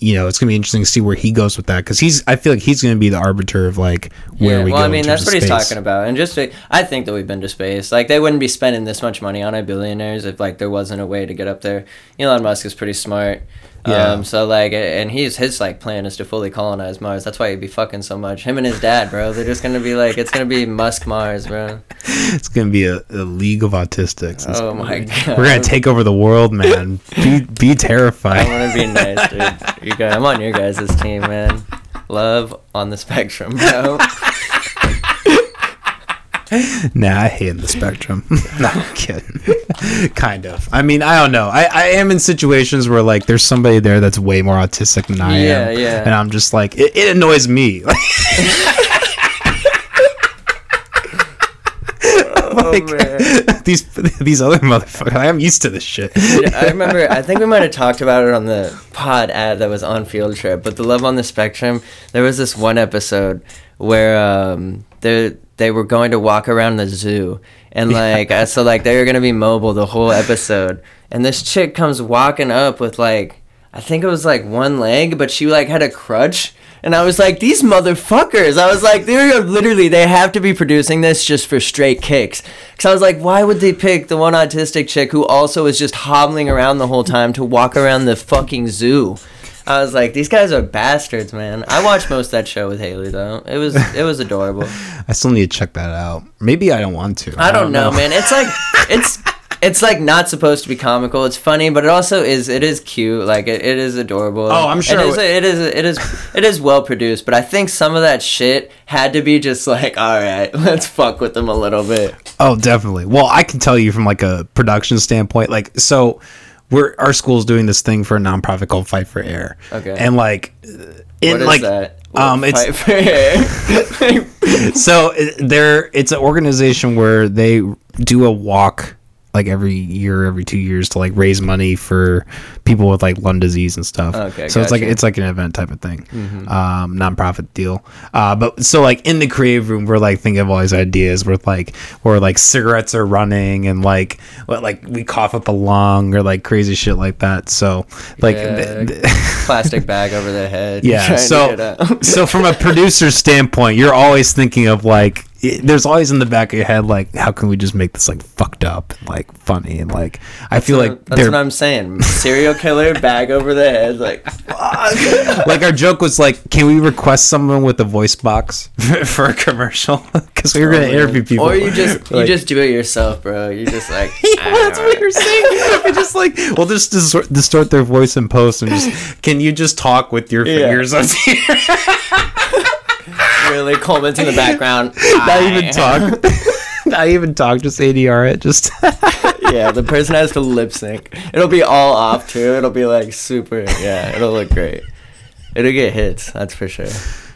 you know, it's gonna be interesting to see where he goes with that because he's. I feel like he's gonna be the arbiter of like where yeah, we well, go. I mean, that's what of he's talking about, and just to, I think that we've been to space. Like they wouldn't be spending this much money on it, billionaires, if like there wasn't a way to get up there. Elon Musk is pretty smart. Yeah. Um, so like, and he's his like plan is to fully colonize Mars. That's why he'd be fucking so much. Him and his dad, bro. They're just gonna be like, it's gonna be Musk Mars, bro. It's gonna be a, a league of autistics. It's Oh my be- god. We're gonna take over the world, man. Be be terrified. I want to be nice, dude. You guys, I'm on your guys' team, man. Love on the spectrum, bro. Nah, I hate the spectrum. no, I'm kidding. kind of. I mean, I don't know. I, I am in situations where like there's somebody there that's way more autistic than I Yeah, am. yeah. And I'm just like, it, it annoys me. like these these other motherfuckers. I'm used to this shit. I remember. I think we might have talked about it on the pod ad that was on Field Trip. But the Love on the Spectrum, there was this one episode where um, they they were going to walk around the zoo, and like uh, so like they were gonna be mobile the whole episode, and this chick comes walking up with like I think it was like one leg, but she like had a crutch. And I was like, these motherfuckers. I was like, they're literally, they have to be producing this just for straight kicks. Because I was like, why would they pick the one autistic chick who also is just hobbling around the whole time to walk around the fucking zoo? I was like, these guys are bastards, man. I watched most of that show with Haley though. It was it was adorable. I still need to check that out. Maybe I don't want to. I don't know, man. It's like it's it's like not supposed to be comical. It's funny, but it also is. It is cute. Like it, it is adorable. Oh, I'm sure It is. it It is. It is. It is well produced. But I think some of that shit had to be just like, all right, let's fuck with them a little bit. Oh, definitely. Well, I can tell you from like a production standpoint, like so we're our school's doing this thing for a nonprofit called Fight for Air. Okay. And like in What like that? um it's Fight for air. so it, they're it's an organization where they do a walk like every year every two years to like raise money for people with like lung disease and stuff. Okay, so it's like it's like an event type of thing. Um nonprofit deal. Uh but so like in the creative room we're like thinking of all these ideas where like where like cigarettes are running and like what like we cough up a lung or like crazy shit like that. So like Yeah, th- plastic bag over the head. yeah so so from a producer standpoint you're always thinking of like there's always in the back of your head like how can we just make this like fucked up and like funny and like i feel like that's what I'm saying. Serial killer bag over the head, like like our joke was like can we request someone with a voice box for a commercial because we were gonna Oh, interview people Or you just you just do it yourself, bro. You're just like well, that's what you're saying. We just like we'll just distort, distort their voice in post and just can you just talk with your Yeah. fingers on here? Really Coleman's in the background. Not even talk. Not even talk. Just ADR it. Just yeah, the person has to lip sync. It'll be all off too. It'll be like super. Yeah, it'll look great. It'll get hits. That's for sure.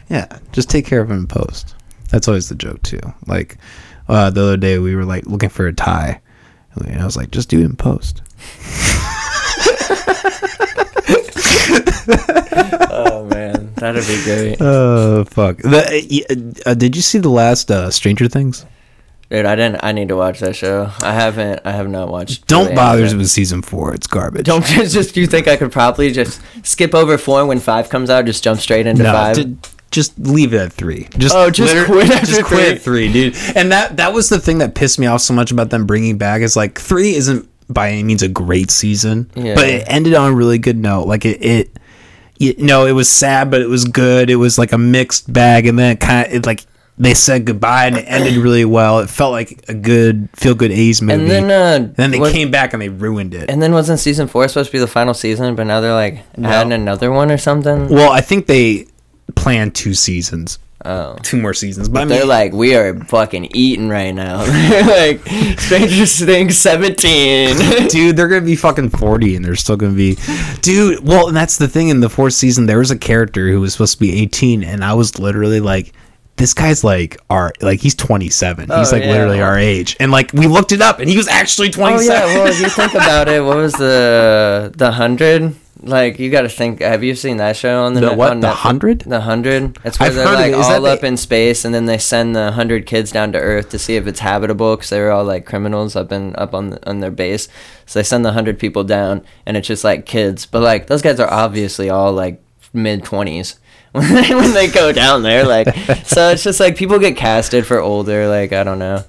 yeah. Just take care of him in post. That's always the joke too. Like uh, the other day we were like looking for a tie, and I was like, just do it in post. Oh man, that'd be great. Oh fuck. The, uh, did you see the last uh, Stranger Things? Dude, I didn't. I need to watch that show. I haven't. I have not watched. Don't really bother any with season four. It's garbage. Don't just, just. You think I could probably just skip over four when five comes out? Just jump straight into no, five. d- just leave it at three. Just Oh, just liter- quit after just quit at three. three, dude. And that that was the thing that pissed me off so much about them bringing back is like three isn't by any means a great season, Yeah. but it ended on a really good note. Like it, it, you know, it was sad, but it was good. It was like a mixed bag, and then it kind of it like they said goodbye and it ended really well. It felt like a good feel good A's movie. and then, uh, then they came back and they ruined it. And then wasn't season four supposed to be the final season? But now they're like adding another one or something. well, I think they planned two seasons, Oh. two more seasons. But I They're mean, like, we are fucking eating right now. like, Stranger Things 17. dude, they're gonna be fucking forty, and they're still gonna be, dude. Well, and that's the thing. In the fourth season, there was a character who was supposed to be eighteen, and I was literally like, this guy's like our, like he's twenty seven. He's Oh, like yeah. literally our age, and like we looked it up, and he was actually oh twenty yeah, well, if you think about it, what was the the hundred? Like you got to think. Have you seen that show on the The net- what? on The 100? The hundred. It's where I've they're like it. Is that all the- up in space, and then they send the hundred kids down to Earth to see if it's habitable, because they were all like criminals up in up on the, on their base. So they send the hundred people down, and it's just like kids, but like those guys are obviously all like mid twenties. When they, when they go down there, like, so it's just like people get casted for older, like I don't know,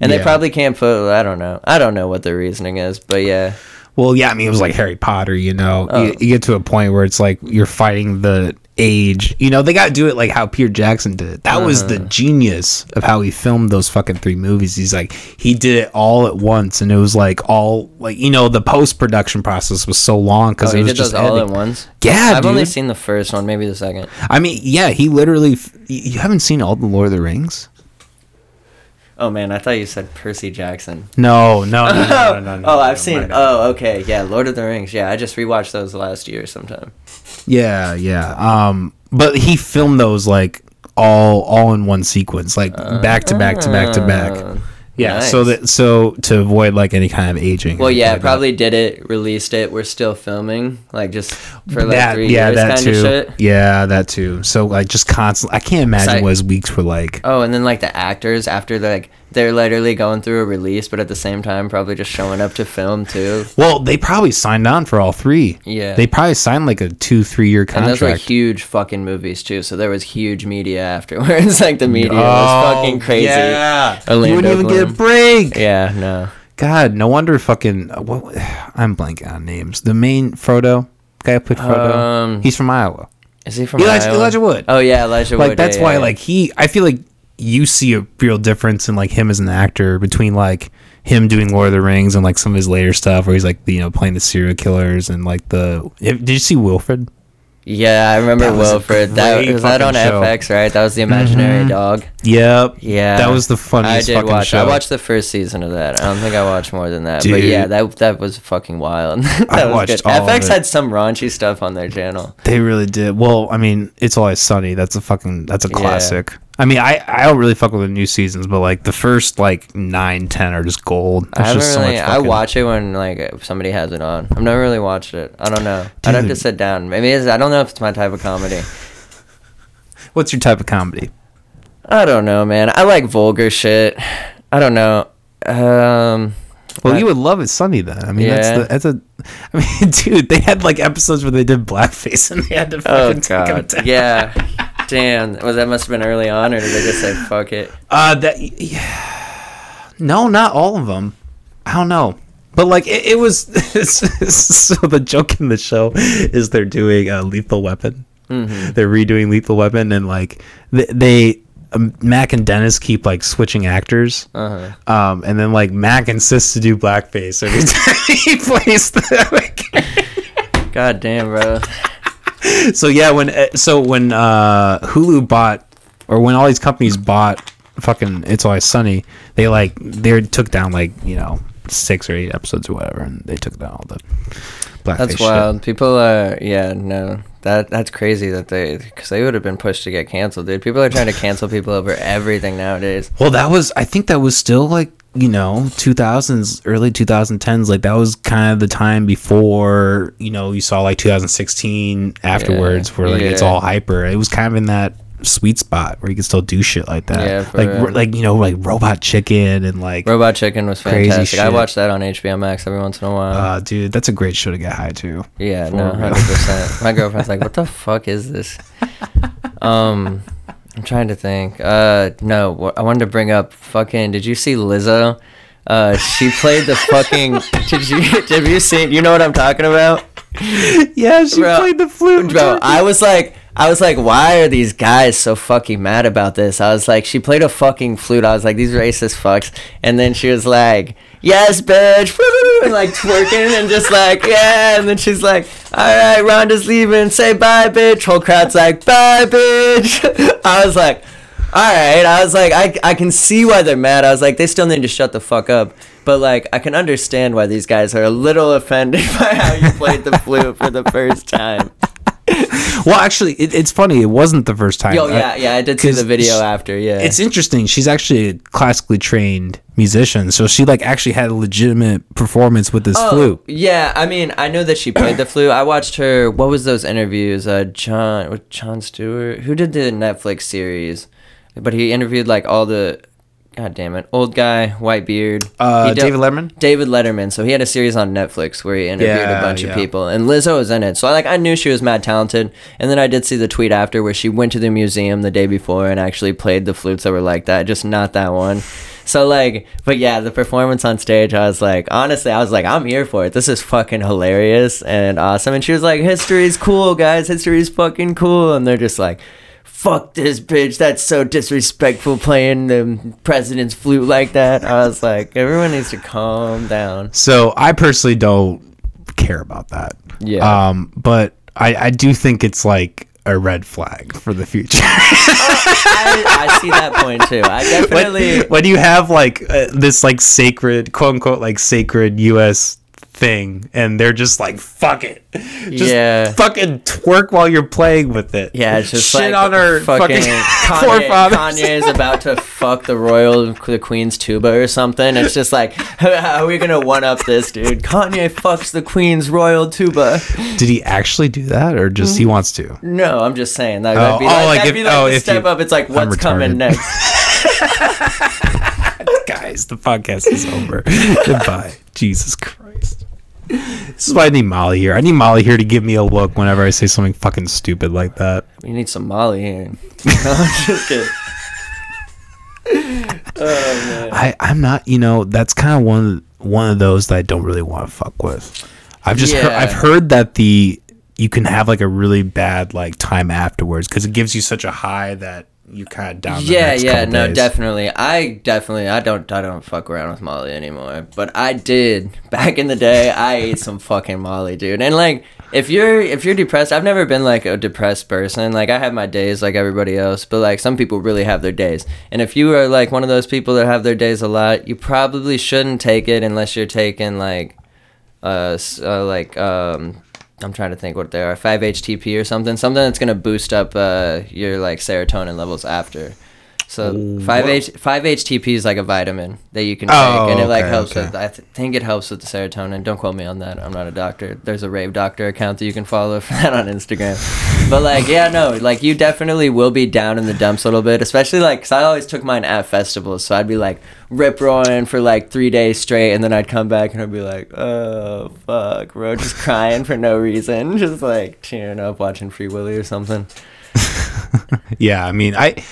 and they probably can't put. I don't know. I don't know what the reasoning is, but yeah. Well, yeah, I mean, it was like Harry Potter, you know. Oh. You, you get to a point where it's like you're fighting the age. You know, they got to do it like how Peter Jackson did. it. That was the Uh-huh. genius of how he filmed those fucking three movies. He's like, he did it all at once, and it was like all like you know the post production process was so long because Oh, it he was did just those all at once. Yeah, I've dude. only seen the first one, maybe the second. I mean, yeah, he literally. f- You haven't seen all the Lord of the Rings? Oh man, I thought you said Percy Jackson. No, no, no, no, no, no, no oh, I've seen. Oh, okay, yeah, Lord of the Rings. Yeah, I just rewatched those last year sometime. Yeah, yeah. Um, but he filmed those like all all in one sequence, like back to back to back to back. Yeah, nice. so that so to avoid like any kind of aging. Well, yeah, like that. probably did it, released it. We're still filming, like just for like that. three Yeah, years, that kind too. of shit. Yeah, that too. So like just constant. I can't imagine Side- what his weeks were like. Oh, and then like the actors after like they're literally going through a release, but at the same time probably just showing up to film too. Well, they probably signed on for all three. Yeah. They probably signed like a two three year contract. And those were huge fucking movies too. So there was huge media afterwards. like the media Oh, was fucking crazy. Yeah. Orlando you wouldn't even get a break. Yeah, no. God, no wonder fucking. uh, What, I'm blanking on names. The main Frodo guy who played Frodo. Um, he's from Iowa. Is he from Elijah, Iowa? Elijah Wood. Oh yeah, Elijah like Wood. that's yeah, why yeah. like he. I feel like you see a real difference in like him as an actor between like him doing Lord of the Rings and like some of his later stuff where he's like you know playing the serial killers and like the. Did you see Wilfred? Yeah, I remember That Wilfred. That was that on show. FX, right? That was the imaginary Mhm. dog. Yep. Yeah, That was the funniest. I did watch. show. I watched the first season of that. I don't think I watched more than that. But yeah, that that was fucking wild. that I was watched good. all of FX had some raunchy stuff on their channel. They really did. Well, I mean, it's always sunny. That's a fucking. That's a Yeah. I mean, I I don't really fuck with the new seasons, but like the first like nine, ten are just gold. I haven't just so really. much I watch it when like somebody has it on. I've never really watched it. I don't know. I'd have to sit down. Maybe it's, I don't know if it's my type of comedy. What's your type of comedy? I don't know, man. I like vulgar shit. I don't know. Um. Well, I- you would love it, Sunny. Then I mean, Yeah. that's the, that's a. I mean, dude, they had like episodes where they did blackface and they had to fucking Oh fucking take god. down. Yeah. Damn. Was that must have been early on, or did they just say fuck it? Uh, that. Yeah. No, not all of them. I don't know. But like it, it was, so the joke in the show is they're doing a Lethal Weapon. Mm-hmm. They're redoing Lethal Weapon, and like they, they um, Mac and Dennis keep like switching actors. Uh huh. Um, and then like Mac insists to do blackface every time he plays the. God damn, bro. so yeah, when uh, so when uh, Hulu bought or when all these companies bought fucking It's Always Sunny, they like they took down like you know six or eight episodes or whatever, and they took down all the blackface. That's shit. wild. People are, yeah, no, that that's crazy that they, because they would have been pushed to get canceled, dude. People are trying to cancel people over everything nowadays. Well, that was I think that was still like you know 2000s, early 2010s. Like that was kind of the time before you know you saw like 2016 afterwards, where like it's all hyper. It was kind of in that sweet spot where you can still do shit like that. Yeah, like real. like you know like Robot Chicken and like. Robot Chicken was Crazy fantastic. I watched that on HBO Max every once in a while. Uh, dude, that's a great show to get high to. yeah, no, hundred percent. My girlfriend's like, "What the fuck is this?" Um, I'm trying to think. Uh, no, I wanted to bring up fucking. Did you see Lizzo? Uh, she played the fucking. Did you? Have you seen? You know what I'm talking about? Yeah, she Bro, played the flute. Bro, I was like, I was like, why are these guys so fucking mad about this? I was like, she played a fucking flute. I was like, these racist fucks. And then she was like, yes, bitch, and like twerking and just like, yeah. And then she's like, all right, Rhonda's leaving. Say bye, bitch. Whole crowd's like, bye, bitch. I was like. All right, I was like, I, I can see why they're mad. I was like, they still need to shut the fuck up. But like, I can understand why these guys are a little offended by how you played the flute for the first time. well, actually, it, it's funny. It wasn't the first time. Yo, I- yeah, yeah, I did see the video sh- after. Yeah, It's interesting. She's actually a classically trained musician, so she like actually had a legitimate performance with this Oh, flute. Yeah, I mean, I know that she played the flute. I watched her. What was those interviews? Uh, John, Jon Stewart, who did the Netflix series, but he interviewed like all the, god damn it, old guy, white beard. Uh, did- David Letterman. David Letterman. So he had a series on Netflix where he interviewed Yeah, a bunch yeah. of people, and Lizzo was in it. So like I knew she was mad talented. And then I did see the tweet after where she went to the museum the day before and actually played the flutes that were like that, just not that one. So like, but yeah, the performance on stage, I was like, honestly, I was like, I'm here for it. This is fucking hilarious and awesome. And she was like, history's cool, guys. History's fucking cool. And they're just like. Fuck this bitch. That's so disrespectful playing the president's flute like that. I was like, everyone needs to calm down. So I personally don't care about that. Yeah. Um, but I, I do think it's like a red flag for the future. I, I see that point too. I definitely. when, when you have like uh, this like sacred quote unquote like sacred U.S. thing, and they're just like fuck it, just Yeah. fucking twerk while you're playing with it. Yeah, it's just shit like on our fucking, Kanye, forefathers. Kanye is about to fuck the royal, the queen's tuba or something. It's just like, how are we gonna one up this dude? Kanye fucks the queen's royal tuba. Did he actually do that, or just he mm-hmm. wants to? No, I'm just saying that Oh, would be oh, like, like that'd if- be like oh, the if step you- up. It's like, what's coming next? Guys, the podcast is over. Goodbye. Jesus Christ. This is why I need Molly here. I need Molly here to give me a look whenever I say something fucking stupid like that. We need some Molly here. I'm just kidding. Oh man. I, I'm not, you know, that's kind of one of, one of those that I don't really want to fuck with. I've just heard, I've heard that the you can have like a really bad like time afterwards because it gives you such a high that you kind of down. Yeah yeah no days. definitely i definitely i don't i don't fuck around with molly anymore but i did back in the day i ate some fucking molly dude and like if you're if you're depressed i've never been like a depressed person like i have my days like everybody else but like some people really have their days and if you are like one of those people that have their days a lot you probably shouldn't take it unless you're taking like uh, uh like um I'm trying to think what they are. 5-HTP or something. Something that's gonna boost up uh, your like serotonin levels after. So 5-H 5-HTP is like a vitamin that you can take, Oh, and it like okay, helps okay. with. I th- think it helps with the serotonin. Don't quote me on that. I'm not a doctor. There's a rave doctor account that you can follow for that on Instagram. but like, yeah, no, like you definitely will be down in the dumps a little bit, especially like, cause I always took mine at festivals, so I'd be like rip roaring for like three days straight, and then I'd come back and I'd be like, oh fuck, bro, just crying for no reason, just like cheering up, watching Free Willy or something. Yeah, I mean, I,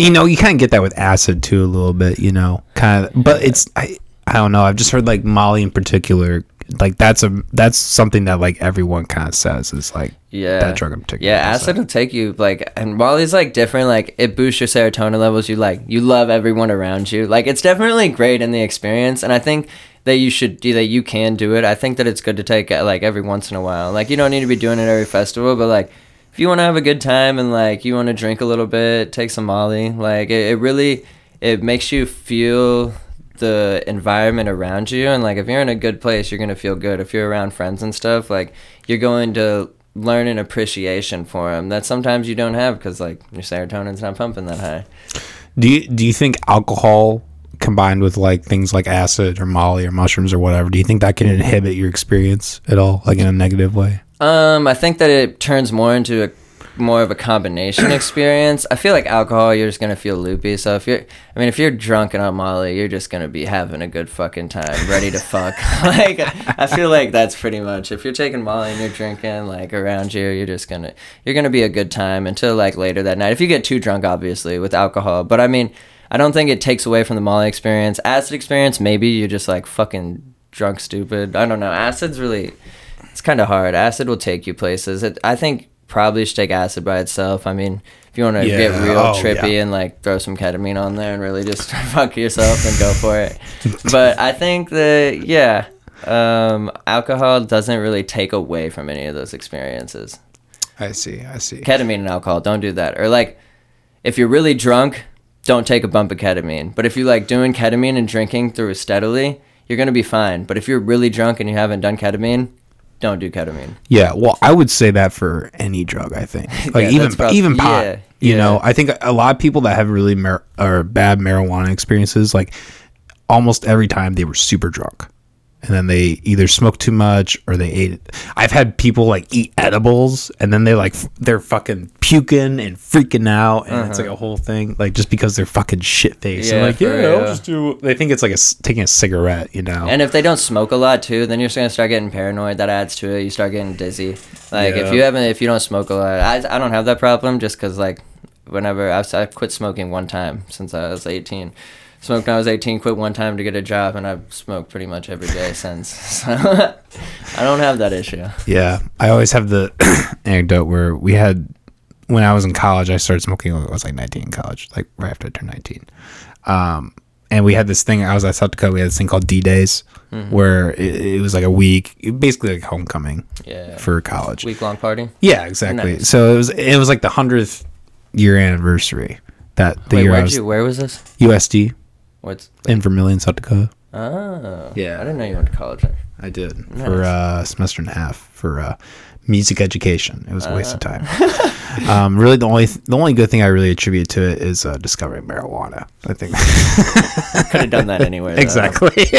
you know, you kind of get that with acid too a little bit, you know, kind of. But it's I, I don't know. I've just heard like Molly in particular, like that's a that's something that like everyone kind of says is like Yeah. that drug in particular. Yeah, acid will take you like, and Molly's like different. Like it boosts your serotonin levels. You like you love everyone around you. Like it's definitely great in the experience, and I think that you should do that. You can do it. I think that it's good to take like every once in a while. Like you don't need to be doing it every festival, but like if you want to have a good time and like you want to drink a little bit, take some Molly. Like it, it really it makes you feel the environment around you and like if you're in a good place you're going to feel good if you're around friends and stuff like you're going to learn an appreciation for them that sometimes you don't have because like your serotonin's not pumping that high Do you do you think alcohol combined with like things like acid or Molly or mushrooms or whatever, do you think that can inhibit your experience at all, like in a negative way? um i think that it turns more into a more of a combination experience. I feel like alcohol you're just going to feel loopy so if you're i mean if you're drunk and on molly you're just going to be having a good fucking time ready to fuck. Like i feel like that's pretty much if you're taking molly and you're drinking like around you you're just going to you're to be a good time until like later that night. If you get too drunk obviously with alcohol but i mean i don't think it takes away from the molly experience acid experience maybe you're just like fucking drunk stupid i don't know acid's really it's kind of hard. Acid will take you places. It, I think probably should take acid by itself. I mean, if you want to get real Oh, trippy yeah. and like throw some ketamine on there and really just fuck yourself and go for it. but I think that yeah, um, alcohol doesn't really take away from any of those experiences. I see, I see. Ketamine and alcohol, don't do that. Or like, if you're really drunk, don't take a bump of ketamine. But if you like doing ketamine and drinking through steadily, you're gonna be fine. But if you're really drunk and you haven't done ketamine, don't do ketamine. Yeah, well, I would say that for any drug. I think, like Yeah, even that's prob- even pot. yeah, you yeah. know, I think a lot of people that have really mar- or bad marijuana experiences, like almost every time they were super drunk, and then they either smoked too much or they ate it. I've had people like eat edibles and then they like f- they're fucking puking and freaking out, and it's like a whole thing, like just because they're fucking shit faced. Uh-huh. Yeah, like yeah, I'll just do. They think it's like a taking a cigarette, you know. And if they don't smoke a lot too, then you're just gonna start getting paranoid. That adds to it. You start getting dizzy. Like Yeah. if you haven't, if you don't smoke a lot, I, I don't have that problem just because like whenever I've I quit smoking one time since I was 18. Smoked when I was 18, quit one time to get a job, and I've smoked pretty much every day since. So I don't have that issue. Yeah, I always have the anecdote where we had when I was in college. I started smoking. when I was like 19 in college, like right after I turned 19. Um, and we had this thing. I was at South Dakota. We had this thing called D Days, where it, it was like a week, basically like homecoming Yeah. for college. Week long party. Yeah, exactly. Nice. So it was it was like the hundredth year anniversary that the Wait, year I was you? Where was this? USD What's? in Vermillion, South Dakota. Oh. Yeah. I didn't know you went to college there. I did for uh, a semester and a half for uh, music education. It was a waste of time. um, really, the only the only good thing I really attribute to it is uh, discovering marijuana. I think Could have done that anywhere. though. exactly.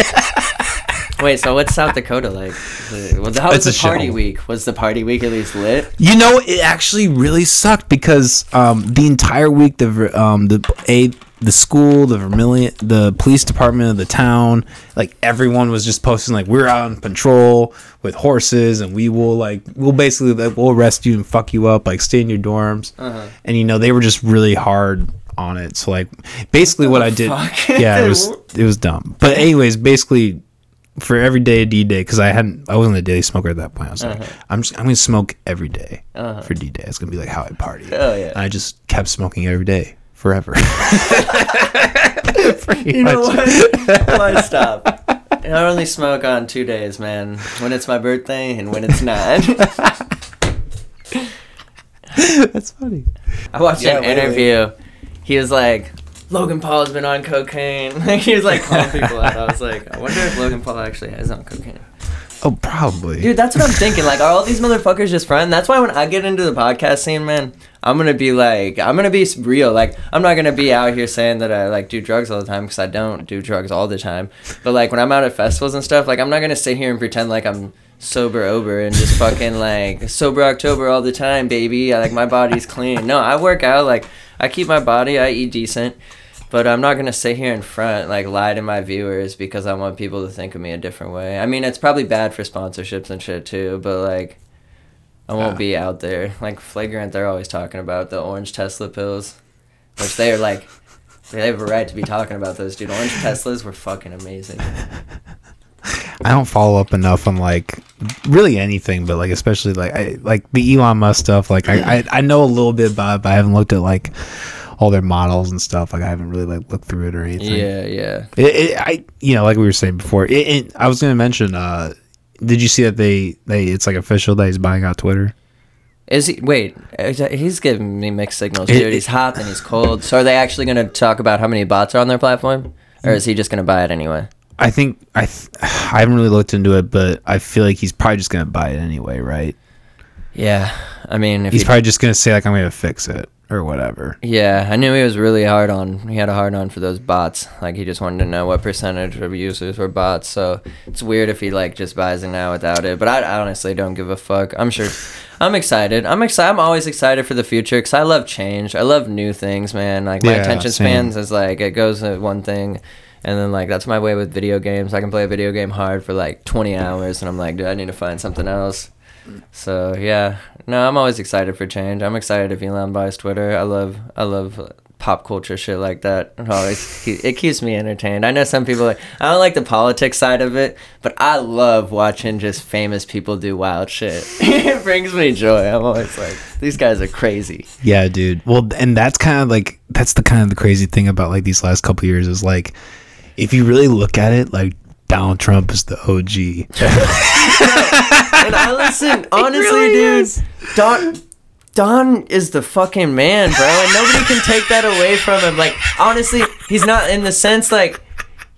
Wait, so what's South Dakota like? The- Was how was It's the a party shithole. week? Was the party week at least lit? you know, it actually really sucked because um, the entire week the ver- um, the a the school, the Vermillion, the police department of the town, like everyone was just posting like we're out on patrol with horses and we will like we'll basically like, we'll arrest you and fuck you up, like stay in your dorms. And you know they were just really hard on it. So like basically what, I did, yeah, it was it was dumb. But anyways, basically for every day D Day because I hadn't I wasn't a daily smoker at that point. I was like, I'm just I'm gonna smoke every day for D Day. It's gonna be like how I party. Oh, yeah. And I just kept smoking every day forever. You know what? Why stop? I only smoke on two days, man. When it's my birthday and when it's not. That's funny. I watched Yeah, an wait, wait. interview. He was like, Logan Paul's been on cocaine. he was like calling people out. I was like, I wonder if Logan Paul actually is on cocaine. Oh, probably. Dude, that's what I'm thinking. Like, are all these motherfuckers just friends? That's why when I get into the podcast scene, man, I'm gonna be like, I'm gonna be real. Like, I'm not gonna be out here saying that I like do drugs all the time because I don't do drugs all the time. But like when I'm out at festivals and stuff, like I'm not gonna sit here and pretend like I'm sober over and just fucking like sober October all the time, baby. Like my body's clean. No, I work out. Like I keep my body. I eat decent. But I'm not gonna sit here in front like lie to my viewers because I want people to think of me a different way. I mean, it's probably bad for sponsorships and shit too. But like, I won't be out there like flagrant. They're always talking about the orange Tesla pills, which they are like. They have a right to be talking about those, dude. Orange Teslas were fucking amazing. I don't follow up enough on like really anything, but like especially like I like the Elon Musk stuff. Like I I, I know a little bit about it, but I haven't looked at like all their models and stuff. Like I haven't really like looked through it or anything. Yeah, yeah. It, it, I you know like we were saying before. It, it, I was gonna mention. uh Did you see that they they it's like official that he's buying out Twitter? Is he? Wait, he's giving me mixed signals, It- dude. he's hot and he's cold. So are they actually going to talk about how many bots are on their platform, or is he just going to buy it anyway? I think I th- I haven't really looked into it, but I feel like he's probably just gonna buy it anyway, right? Yeah, I mean, if He's he, probably just gonna say like I'm gonna fix it or whatever. yeah, I knew he was really hard on. He had a hard on for those bots. Like he just wanted to know what percentage of users were bots. So it's weird if he like just buys it now without it. But I, I honestly don't give a fuck. I'm sure. I'm excited. I'm excited. I'm always excited for the future because I love change. I love new things, man. Like my Yeah, attention same. spans is like it goes to one thing. And then like that's my way with video games. I can play a video game hard for like 20 hours, and I'm like, dude, I need to find something else. So yeah, no, I'm always excited for change. I'm excited if Elon buys Twitter. I love, I love pop culture shit like that. It always, it keeps me entertained. I know some people like, I don't like the politics side of it, but I love watching just famous people do wild shit. it brings me joy. I'm always like, these guys are crazy. Yeah, dude. Well, and that's kind of like that's the kind of the crazy thing about like these last couple years is like if you really look at it, like Donald Trump is the OG. And I listen, honestly, dude, Don. Don is the fucking man, bro, and nobody can take that away from him. Like, honestly, he's not in the sense like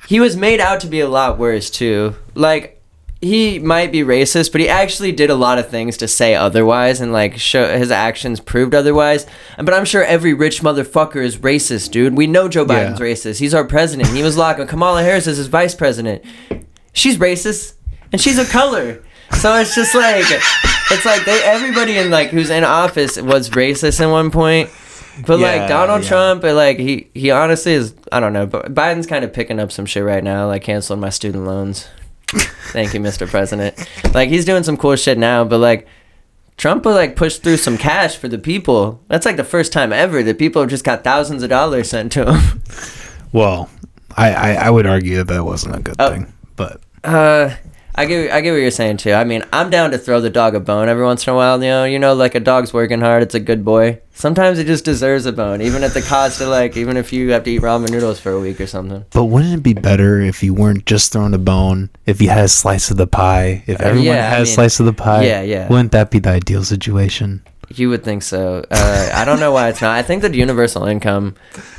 he was made out to be a lot worse too. Like, he might be racist, but he actually did a lot of things to say otherwise, and like show his actions proved otherwise. But I'm sure every rich motherfucker is racist, dude. We know Joe Biden's Yeah. racist. He's our president. He was locking Kamala Harris is his vice president. She's racist, and she's a color. So it's just like it's like they everybody in like who's in office was racist at one point. But Yeah, like Donald yeah. Trump, but like he he honestly is I don't know, but Biden's kind of picking up some shit right now, like canceling my student loans. Thank you, Mr. President. Like he's doing some cool shit now, but like Trump will like push through some cash for the people. That's like the first time ever that people have just got thousands of dollars sent to him. Well, I, I, I would argue that that wasn't a good Oh. thing, but Uh, I get I get what you're saying too. I mean, I'm down to throw the dog a bone every once in a while. You know, you know, like a dog's working hard. It's a good boy. Sometimes it just deserves a bone, even at the cost of like, even if you have to eat ramen noodles for a week or something. but wouldn't it be better if you weren't just throwing a bone? If you had a slice of the pie, if Uh, everyone yeah, I had a slice of the pie, yeah, yeah. wouldn't that be the ideal situation? You would think so. Uh, I don't know why it's not. I think that universal income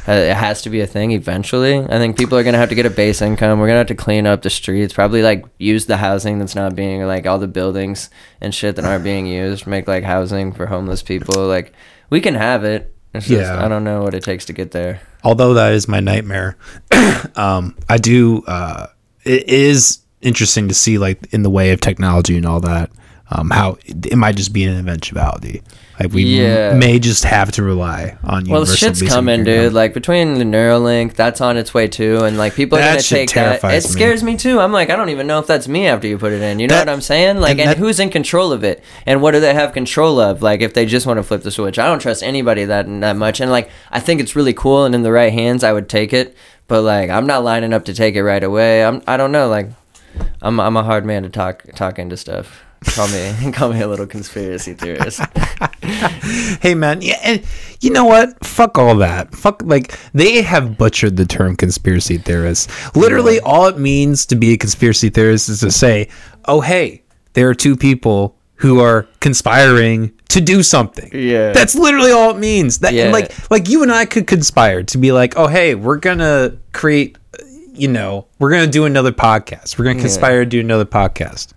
uh, it has to be a thing eventually. I think people are gonna have to get a base income. We're gonna have to clean up the streets. Probably like use the housing that's not being like all the buildings and shit that aren't being used. Make like housing for homeless people. Like we can have it. It's just, Yeah. I don't know what it takes to get there. Although that is my nightmare, um, I do. Uh, it is interesting to see, like in the way of technology and all that, um, how it might just be an eventuality. Like we Yeah. may just have to rely on Well, universal shit's coming, dude. Like between the Neuralink, that's on its way too, and like people are That gonna take that. It me. scares me too. I'm like, I don't even know if that's me after you put it in. You know That- what I'm saying? Like, and and, that- who's in control of it, and what do they have control of? Like, if they just want to flip the switch, I don't trust anybody that that much. And like, I think it's really cool, and in the right hands, I would take it. But like, I'm not lining up to take it right away. I'm. I don't know. Like, I'm. I'm a hard man to talk talk into stuff. Call me call me a little conspiracy theorist. Hey man, yeah, and you know what? Fuck all that. Fuck like they have butchered the term conspiracy theorist. Literally, all it means to be a conspiracy theorist is to say, "Oh hey, there are two people who are conspiring to do something." Yeah. that's literally all it means. That Yeah. like like you and I could conspire to be like, "Oh hey, we're gonna create." You know, we're gonna do another podcast. We're gonna conspire to do another podcast.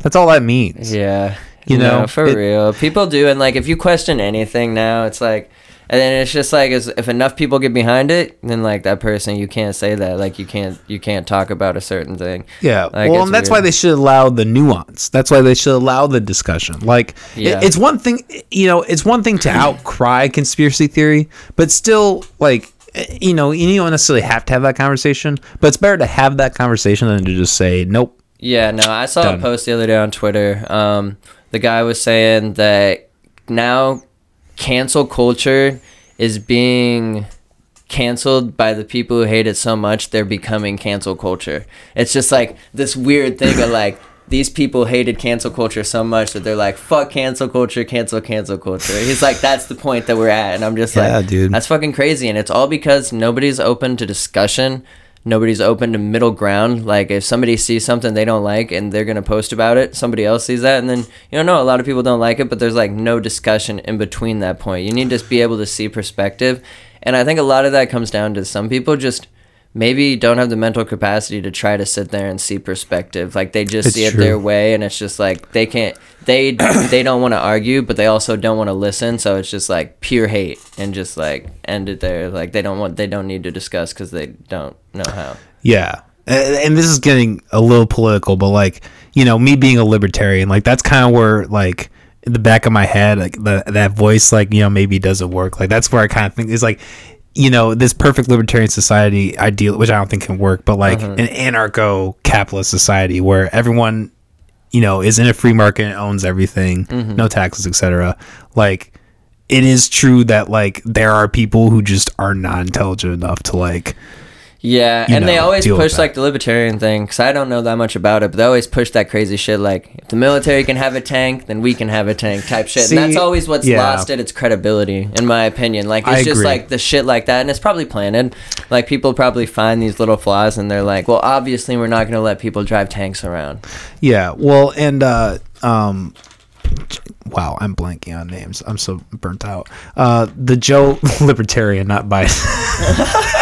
That's all that means. Yeah. You No, know, for it- real. People do and like if you question anything now, it's like and then it's just like if enough people get behind it, then like that person you can't say that. Like you can't you can't talk about a certain thing. Yeah, Like, well, and that's why they should allow the nuance. That's why they should allow the discussion. Like, it- it's one thing, you know, it's one thing to outcry conspiracy theory, but still, like, eh, you know, you don't necessarily have to have that conversation. But it's better to have that conversation than to just say, "Nope." Yeah, no, I saw Done. a post the other day on Twitter. Um, the guy was saying that now cancel culture is being canceled by the people who hate it so much they're becoming cancel culture. It's just like this weird thing of like these people hated cancel culture so much that they're like fuck cancel culture, cancel cancel culture. He's like that's the point that we're at and I'm just Yeah, like dude. that's fucking crazy and it's all because nobody's open to discussion nobody's open to middle ground. Like if somebody sees something they don't like and they're gonna post about it somebody else sees that and then you know a lot of people don't like it but there's like no discussion in between that point. You need to be able to see perspective and i think a lot of that comes down to some people just maybe don't have the mental capacity to try to sit there and see perspective like they just It's see it true. their way and it's just like they can't they they don't want to argue but they also don't want to listen so it's just like pure hate and just like end it there like they don't want they don't need to discuss because they don't know how Yeah. And and this is getting a little political, but like, you know, me being a libertarian, like that's kind of where like in the back of my head, like the, that voice, like, you know, maybe doesn't work. Like that's where I kind of think is like, you know, this perfect libertarian society ideal, which I don't think can work, but like uh-huh. an anarcho capitalist society where everyone, you know, is in a free market and owns everything, mm-hmm. no taxes, etc. Like, it is true that like there are people who just are not intelligent enough to like Yeah, and they always push like the libertarian thing because I don't know that much about it, but they always push that crazy shit like if the military can have a tank, then we can have a tank type shit. See, and that's always what's yeah. lost at its credibility, in my opinion. Like it's I just agree. like the shit like that, and it's probably planted. Like people probably find these little flaws, and they're like, well, obviously we're not going to let people drive tanks around. Yeah, well, and uh, um, wow, I'm blanking on names. I'm so burnt out. Uh, the Joe Libertarian, not Biden.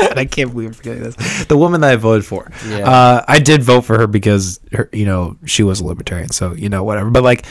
God, I can't believe I'm forgetting this. The woman that I voted for. Yeah. Uh, I did vote for her because her, you know, she was a libertarian, so you know, whatever. But like,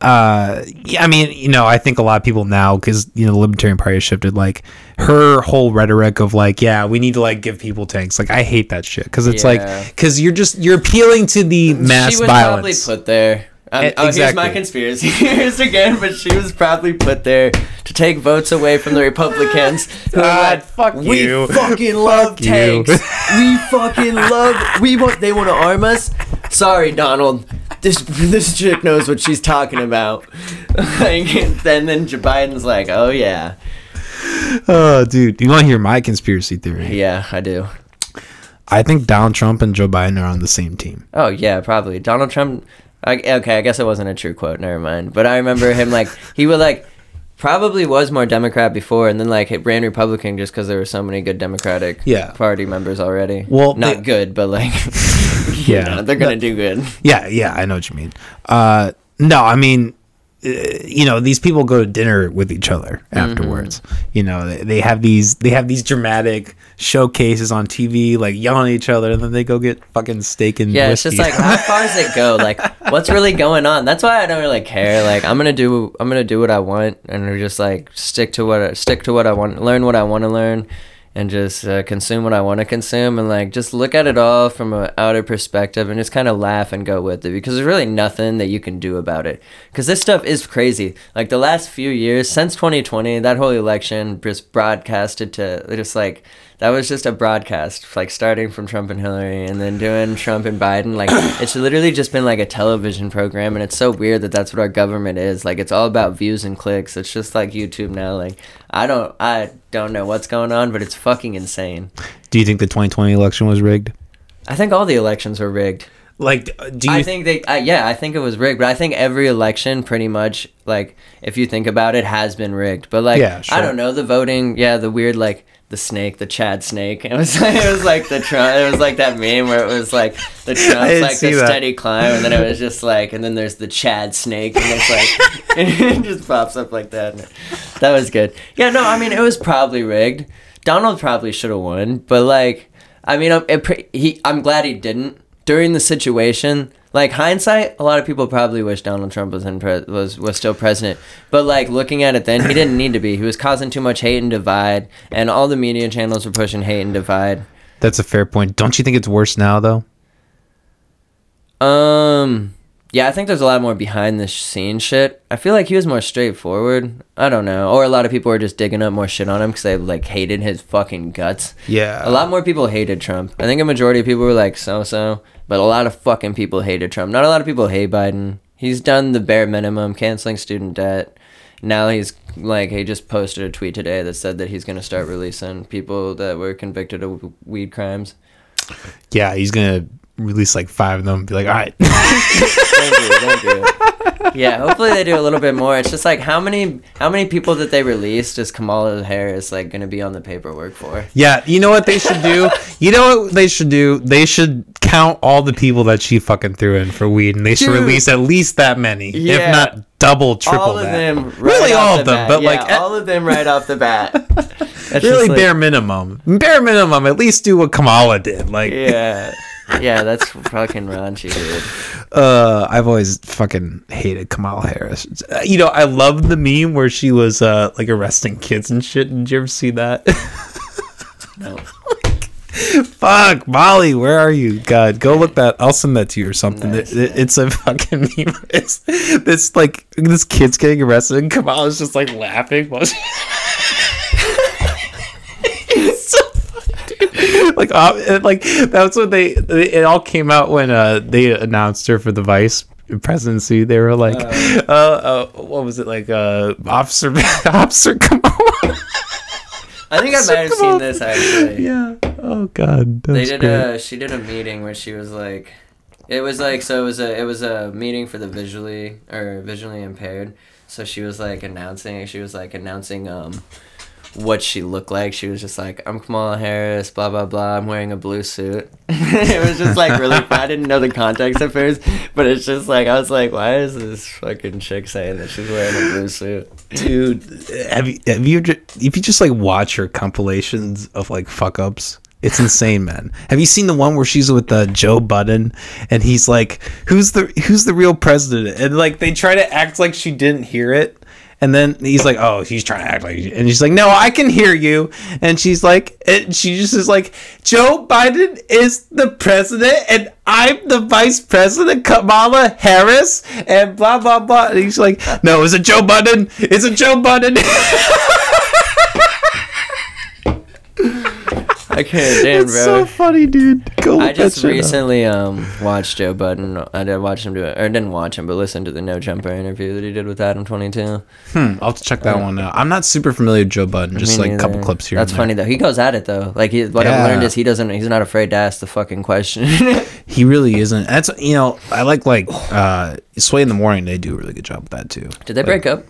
uh, yeah, I mean, you know, I think a lot of people now because you know the Libertarian Party has shifted. Like her whole rhetoric of like, yeah, we need to like give people tanks. Like I hate that shit because it's Yeah. like because you're just you're appealing to the mass she was violence. probably put there. Um, oh, here's my conspiracy theories again, but she was probably put there to take votes away from the Republicans. who God, like, fuck we you. fucking love Fuck tanks. we fucking love. We want. They want to arm us. Sorry, Donald. This this chick knows what she's talking about. like, and then Joe Biden's like, oh yeah, oh, dude, you want to hear my conspiracy theory? yeah, I do. I think Donald Trump and Joe Biden are on the same team. Oh yeah, probably Donald Trump. I, okay, I guess it wasn't a true quote. Never mind. But I remember him like he would like probably was more Democrat before, and then like it ran Republican just because there were so many good Democratic Yeah. Party members already. Well, not they- good, but like Yeah. yeah, they're gonna do good. Yeah, yeah, I know what you mean. Uh, no, I mean, Uh, you know, these people go to dinner with each other mm-hmm. afterwards. You know, they, they have these they have these dramatic showcases on TV, like yelling at each other, and then they go get fucking steak and Yeah, it's just like how far does it go? Like, what's really going on? That's why I don't really care. Like, I'm gonna do, I'm gonna do what I want, and just like stick to what, I, stick to what I want, learn what I want to learn, and just uh, consume what I want to consume, and like just look at it all from an outer perspective, and just kind of laugh and go with it because there's really nothing that you can do about it. Because this stuff is crazy. Like the last few years since 2020, that whole election just broadcasted to just like that was just a broadcast, like starting from Trump and Hillary, and then doing Trump and Biden. Like it's literally just been like a television program, and it's so weird that that's what our government is. Like it's all about views and clicks. It's just like YouTube now. Like I don't, I don't know what's going on, but it's fucking insane. Do you think the 2020 election was rigged? I think all the elections were rigged. Like, do you? I think they, uh, yeah, I think it was rigged, but I think every election, pretty much, like if you think about it, has been rigged. But like, Yeah, sure. I don't know the voting, yeah, the weird like the snake, the Chad snake. It was it was like the Trump. It was like that meme where it was like the Trump's like the that. steady climb, and then it was just like, and then there's the Chad snake, and it's like and it just pops up like that. And that was good. Yeah, no, I mean it was probably rigged. Donald probably should have won, but like, I mean, I'm- it, he, I'm glad he didn't during the situation. Like hindsight, a lot of people probably wish Donald Trump was in pre- was was still president. But like looking at it then, he didn't need to be. He was causing too much hate and divide, and all the media channels were pushing hate and divide. that's a fair point. Don't you think it's worse now, though? Um, yeah, I think there's a lot more behind the scenes shit. I feel like he was more straightforward. I don't know, or a lot of people were just digging up more shit on him because they like hated his fucking guts. Yeah. A lot more people hated Trump. I think a majority of people were like so so, but a lot of fucking people hated Trump. Not a lot of people hate Biden. He's done the bare minimum, canceling student debt. Now he's like he just posted a tweet today that said that he's gonna start releasing people that were convicted of weed crimes. Yeah, he's gonna release like five of them. And be like, all right. Don't do it, don't do it. Yeah, hopefully they do a little bit more. It's just like how many how many people that they released is Kamala Harris is like gonna be on the paperwork for? Yeah, you know what they should do? You know what they should do? They should count all the people that she fucking threw in for weed, and they should Dude. release at least that many, if not double, triple all of that. them, right really, off all the of them, bat. but Yeah, like all of them right off the bat. That's really just like- bare minimum. Bare minimum, at least do what Kamala did. Like, Yeah, yeah, that's fucking raunchy, dude. uh, I've always fucking hated Kamala Harris. Uh, You know, I love the meme where she was uh like arresting kids and shit. Did you ever see that? No. Fuck, Molly, where are you? God, go look that. I'll send that to you or something. Nice, It- it- it's a fucking meme. It's this like this kid's getting arrested and Kamala's just like laughing while she. It's so funny, dude. Like, uh, like that's what they. It all came out when uh they announced her for the vice presidency. They were like, uh, uh what was it like, uh, officer, officer Kamala. I think I might have seen this actually. yeah. Oh God. They did great. a she did a meeting where she was like it was like so it was a it was a meeting for the visually or visually impaired. So she was like announcing she was like announcing um what she looked like. She was just like, I'm Kamala Harris, blah blah blah. I'm wearing a blue suit. it was just like really. I didn't know the context at first, but it's just like I was like, why is this fucking chick saying that she's wearing a blue suit? dude have you have you if you just like watch her compilations of like fuck ups it's insane man have you seen the one where she's with uh, joe budden and he's like who's the who's the real president and like they try to act like she didn't hear it and then he's like oh he's trying to act like and she's like no i can hear you. And she's like and she just is like joe biden is the president and i'm the vice president kamala harris and blah blah blah. And he's like no is it joe Biden? is it joe budden I can't, damn, it's bro. so funny dude go I just shit up. recently um watched Joe Budden. I did watch him do it, or didn't watch him, but listened to the No Jumper interview that he did with Adam Twenty Two. hmm, i'll have to check that one out i'm not super familiar with joe budden just like a couple clips here That's and there. funny though. He goes at it though. Like he, what Yeah. I've learned is he doesn't. He's not afraid to ask the fucking question. He really isn't. That's you know, I like like uh Sway in the morning. They do a really good job with that too. did they break up?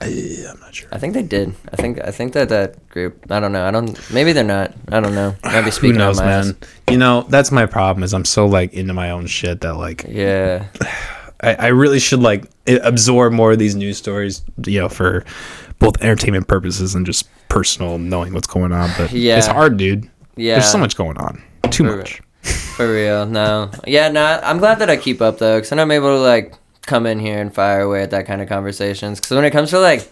I, I'm not sure. I think they did. I think I think that that group. I don't know. I don't. Maybe they're not. I don't know. Maybe Who speaking knows, my man? ass. You know, that's my problem. Is I'm so like into my own shit that like Yeah. I, I really should like absorb more of these news stories. You know, for both entertainment purposes and just personal knowing what's going on. But Yeah. it's hard, dude. Yeah. There's so much going on. Too For- much. For real, no. Yeah, no. I'm glad that I keep up though, because then I'm able to like come in here and fire away at that kind of conversations. Because when it comes to like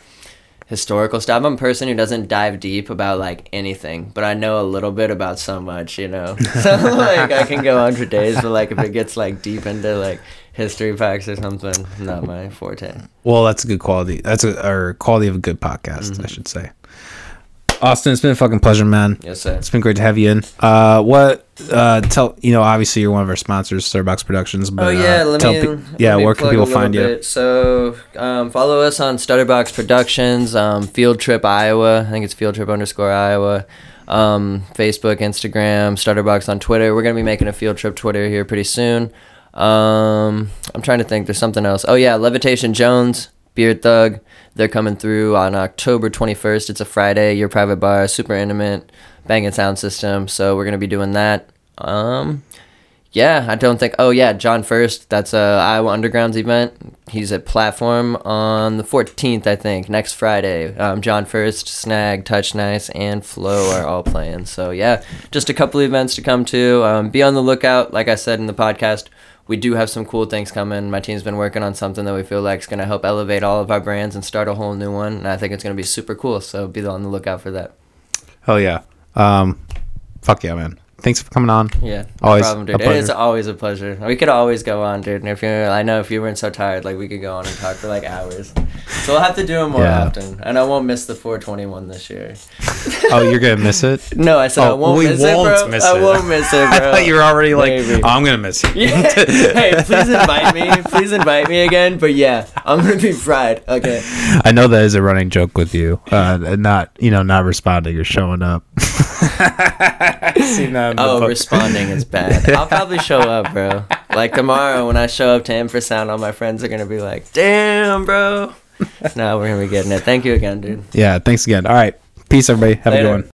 historical stuff, I'm a person who doesn't dive deep about like anything, but I know a little bit about so much, you know. so like I can go on for days, but like if it gets like deep into like history facts or something, not my forte. Well, that's a good quality. That's a or quality of a good podcast, Mm-hmm. I should say. Austin, it's been a fucking pleasure, man. Yes, sir. It's been great to have you in. Uh, what? Uh, tell you know, obviously you're one of our sponsors, Stutterbox Productions. But Oh yeah, uh, let tell me. pe- let yeah, me where can people find you? So um, follow us on Stutterbox Productions, um, Field Trip Iowa. I think it's Field Trip underscore Iowa. Um, Facebook, Instagram, Stutterbox on Twitter. We're gonna be making a Field Trip Twitter here pretty soon. Um, I'm trying to think. There's something else. Oh yeah, Levitation Jones, Beard Thug. They're coming through on October 21st. It's a Friday. Your private bar, super intimate, banging sound system. So we're gonna be doing that. Um, yeah, I don't think. Oh yeah, John First. That's a Iowa Underground's event. He's at Platform on the 14th, I think, next Friday. Um, John First, Snag, Touch Nice, and Flow are all playing. So yeah, just a couple events to come to. Um, be on the lookout. Like I said in the podcast, we do have some cool things coming. My team's been working on something that we feel like is going to help elevate all of our brands and start a whole new one. And I think it's going to be super cool. So be on the lookout for that. Hell yeah. Um, fuck yeah, man. Thanks for coming on. Yeah, no Always problem, a dude. It is pleasure. always a pleasure. We could always go on, dude. And if you're, I know if you weren't so tired, like we could go on and talk for like hours. So we'll have to do it more Yeah. often, and I won't miss the 421 this year. Oh, you're gonna miss it. No, I said I Oh, won't we miss won't it, bro. miss I won't miss it, bro. I thought you were already like, oh, I'm gonna miss it. Yeah. hey, please invite me. Please invite me again. But yeah, I'm gonna be fried. Okay. I know that is a running joke with you, uh, not you know not responding or showing up. i Seen that Oh, responding is bad. I'll probably show up, bro. Like tomorrow when I show up to Infrasound, all my friends are gonna be like, "Damn, bro." no, we're gonna be getting it. Thank you again, dude. yeah. Thanks again. All right. Peace, everybody. Have a Later. good one.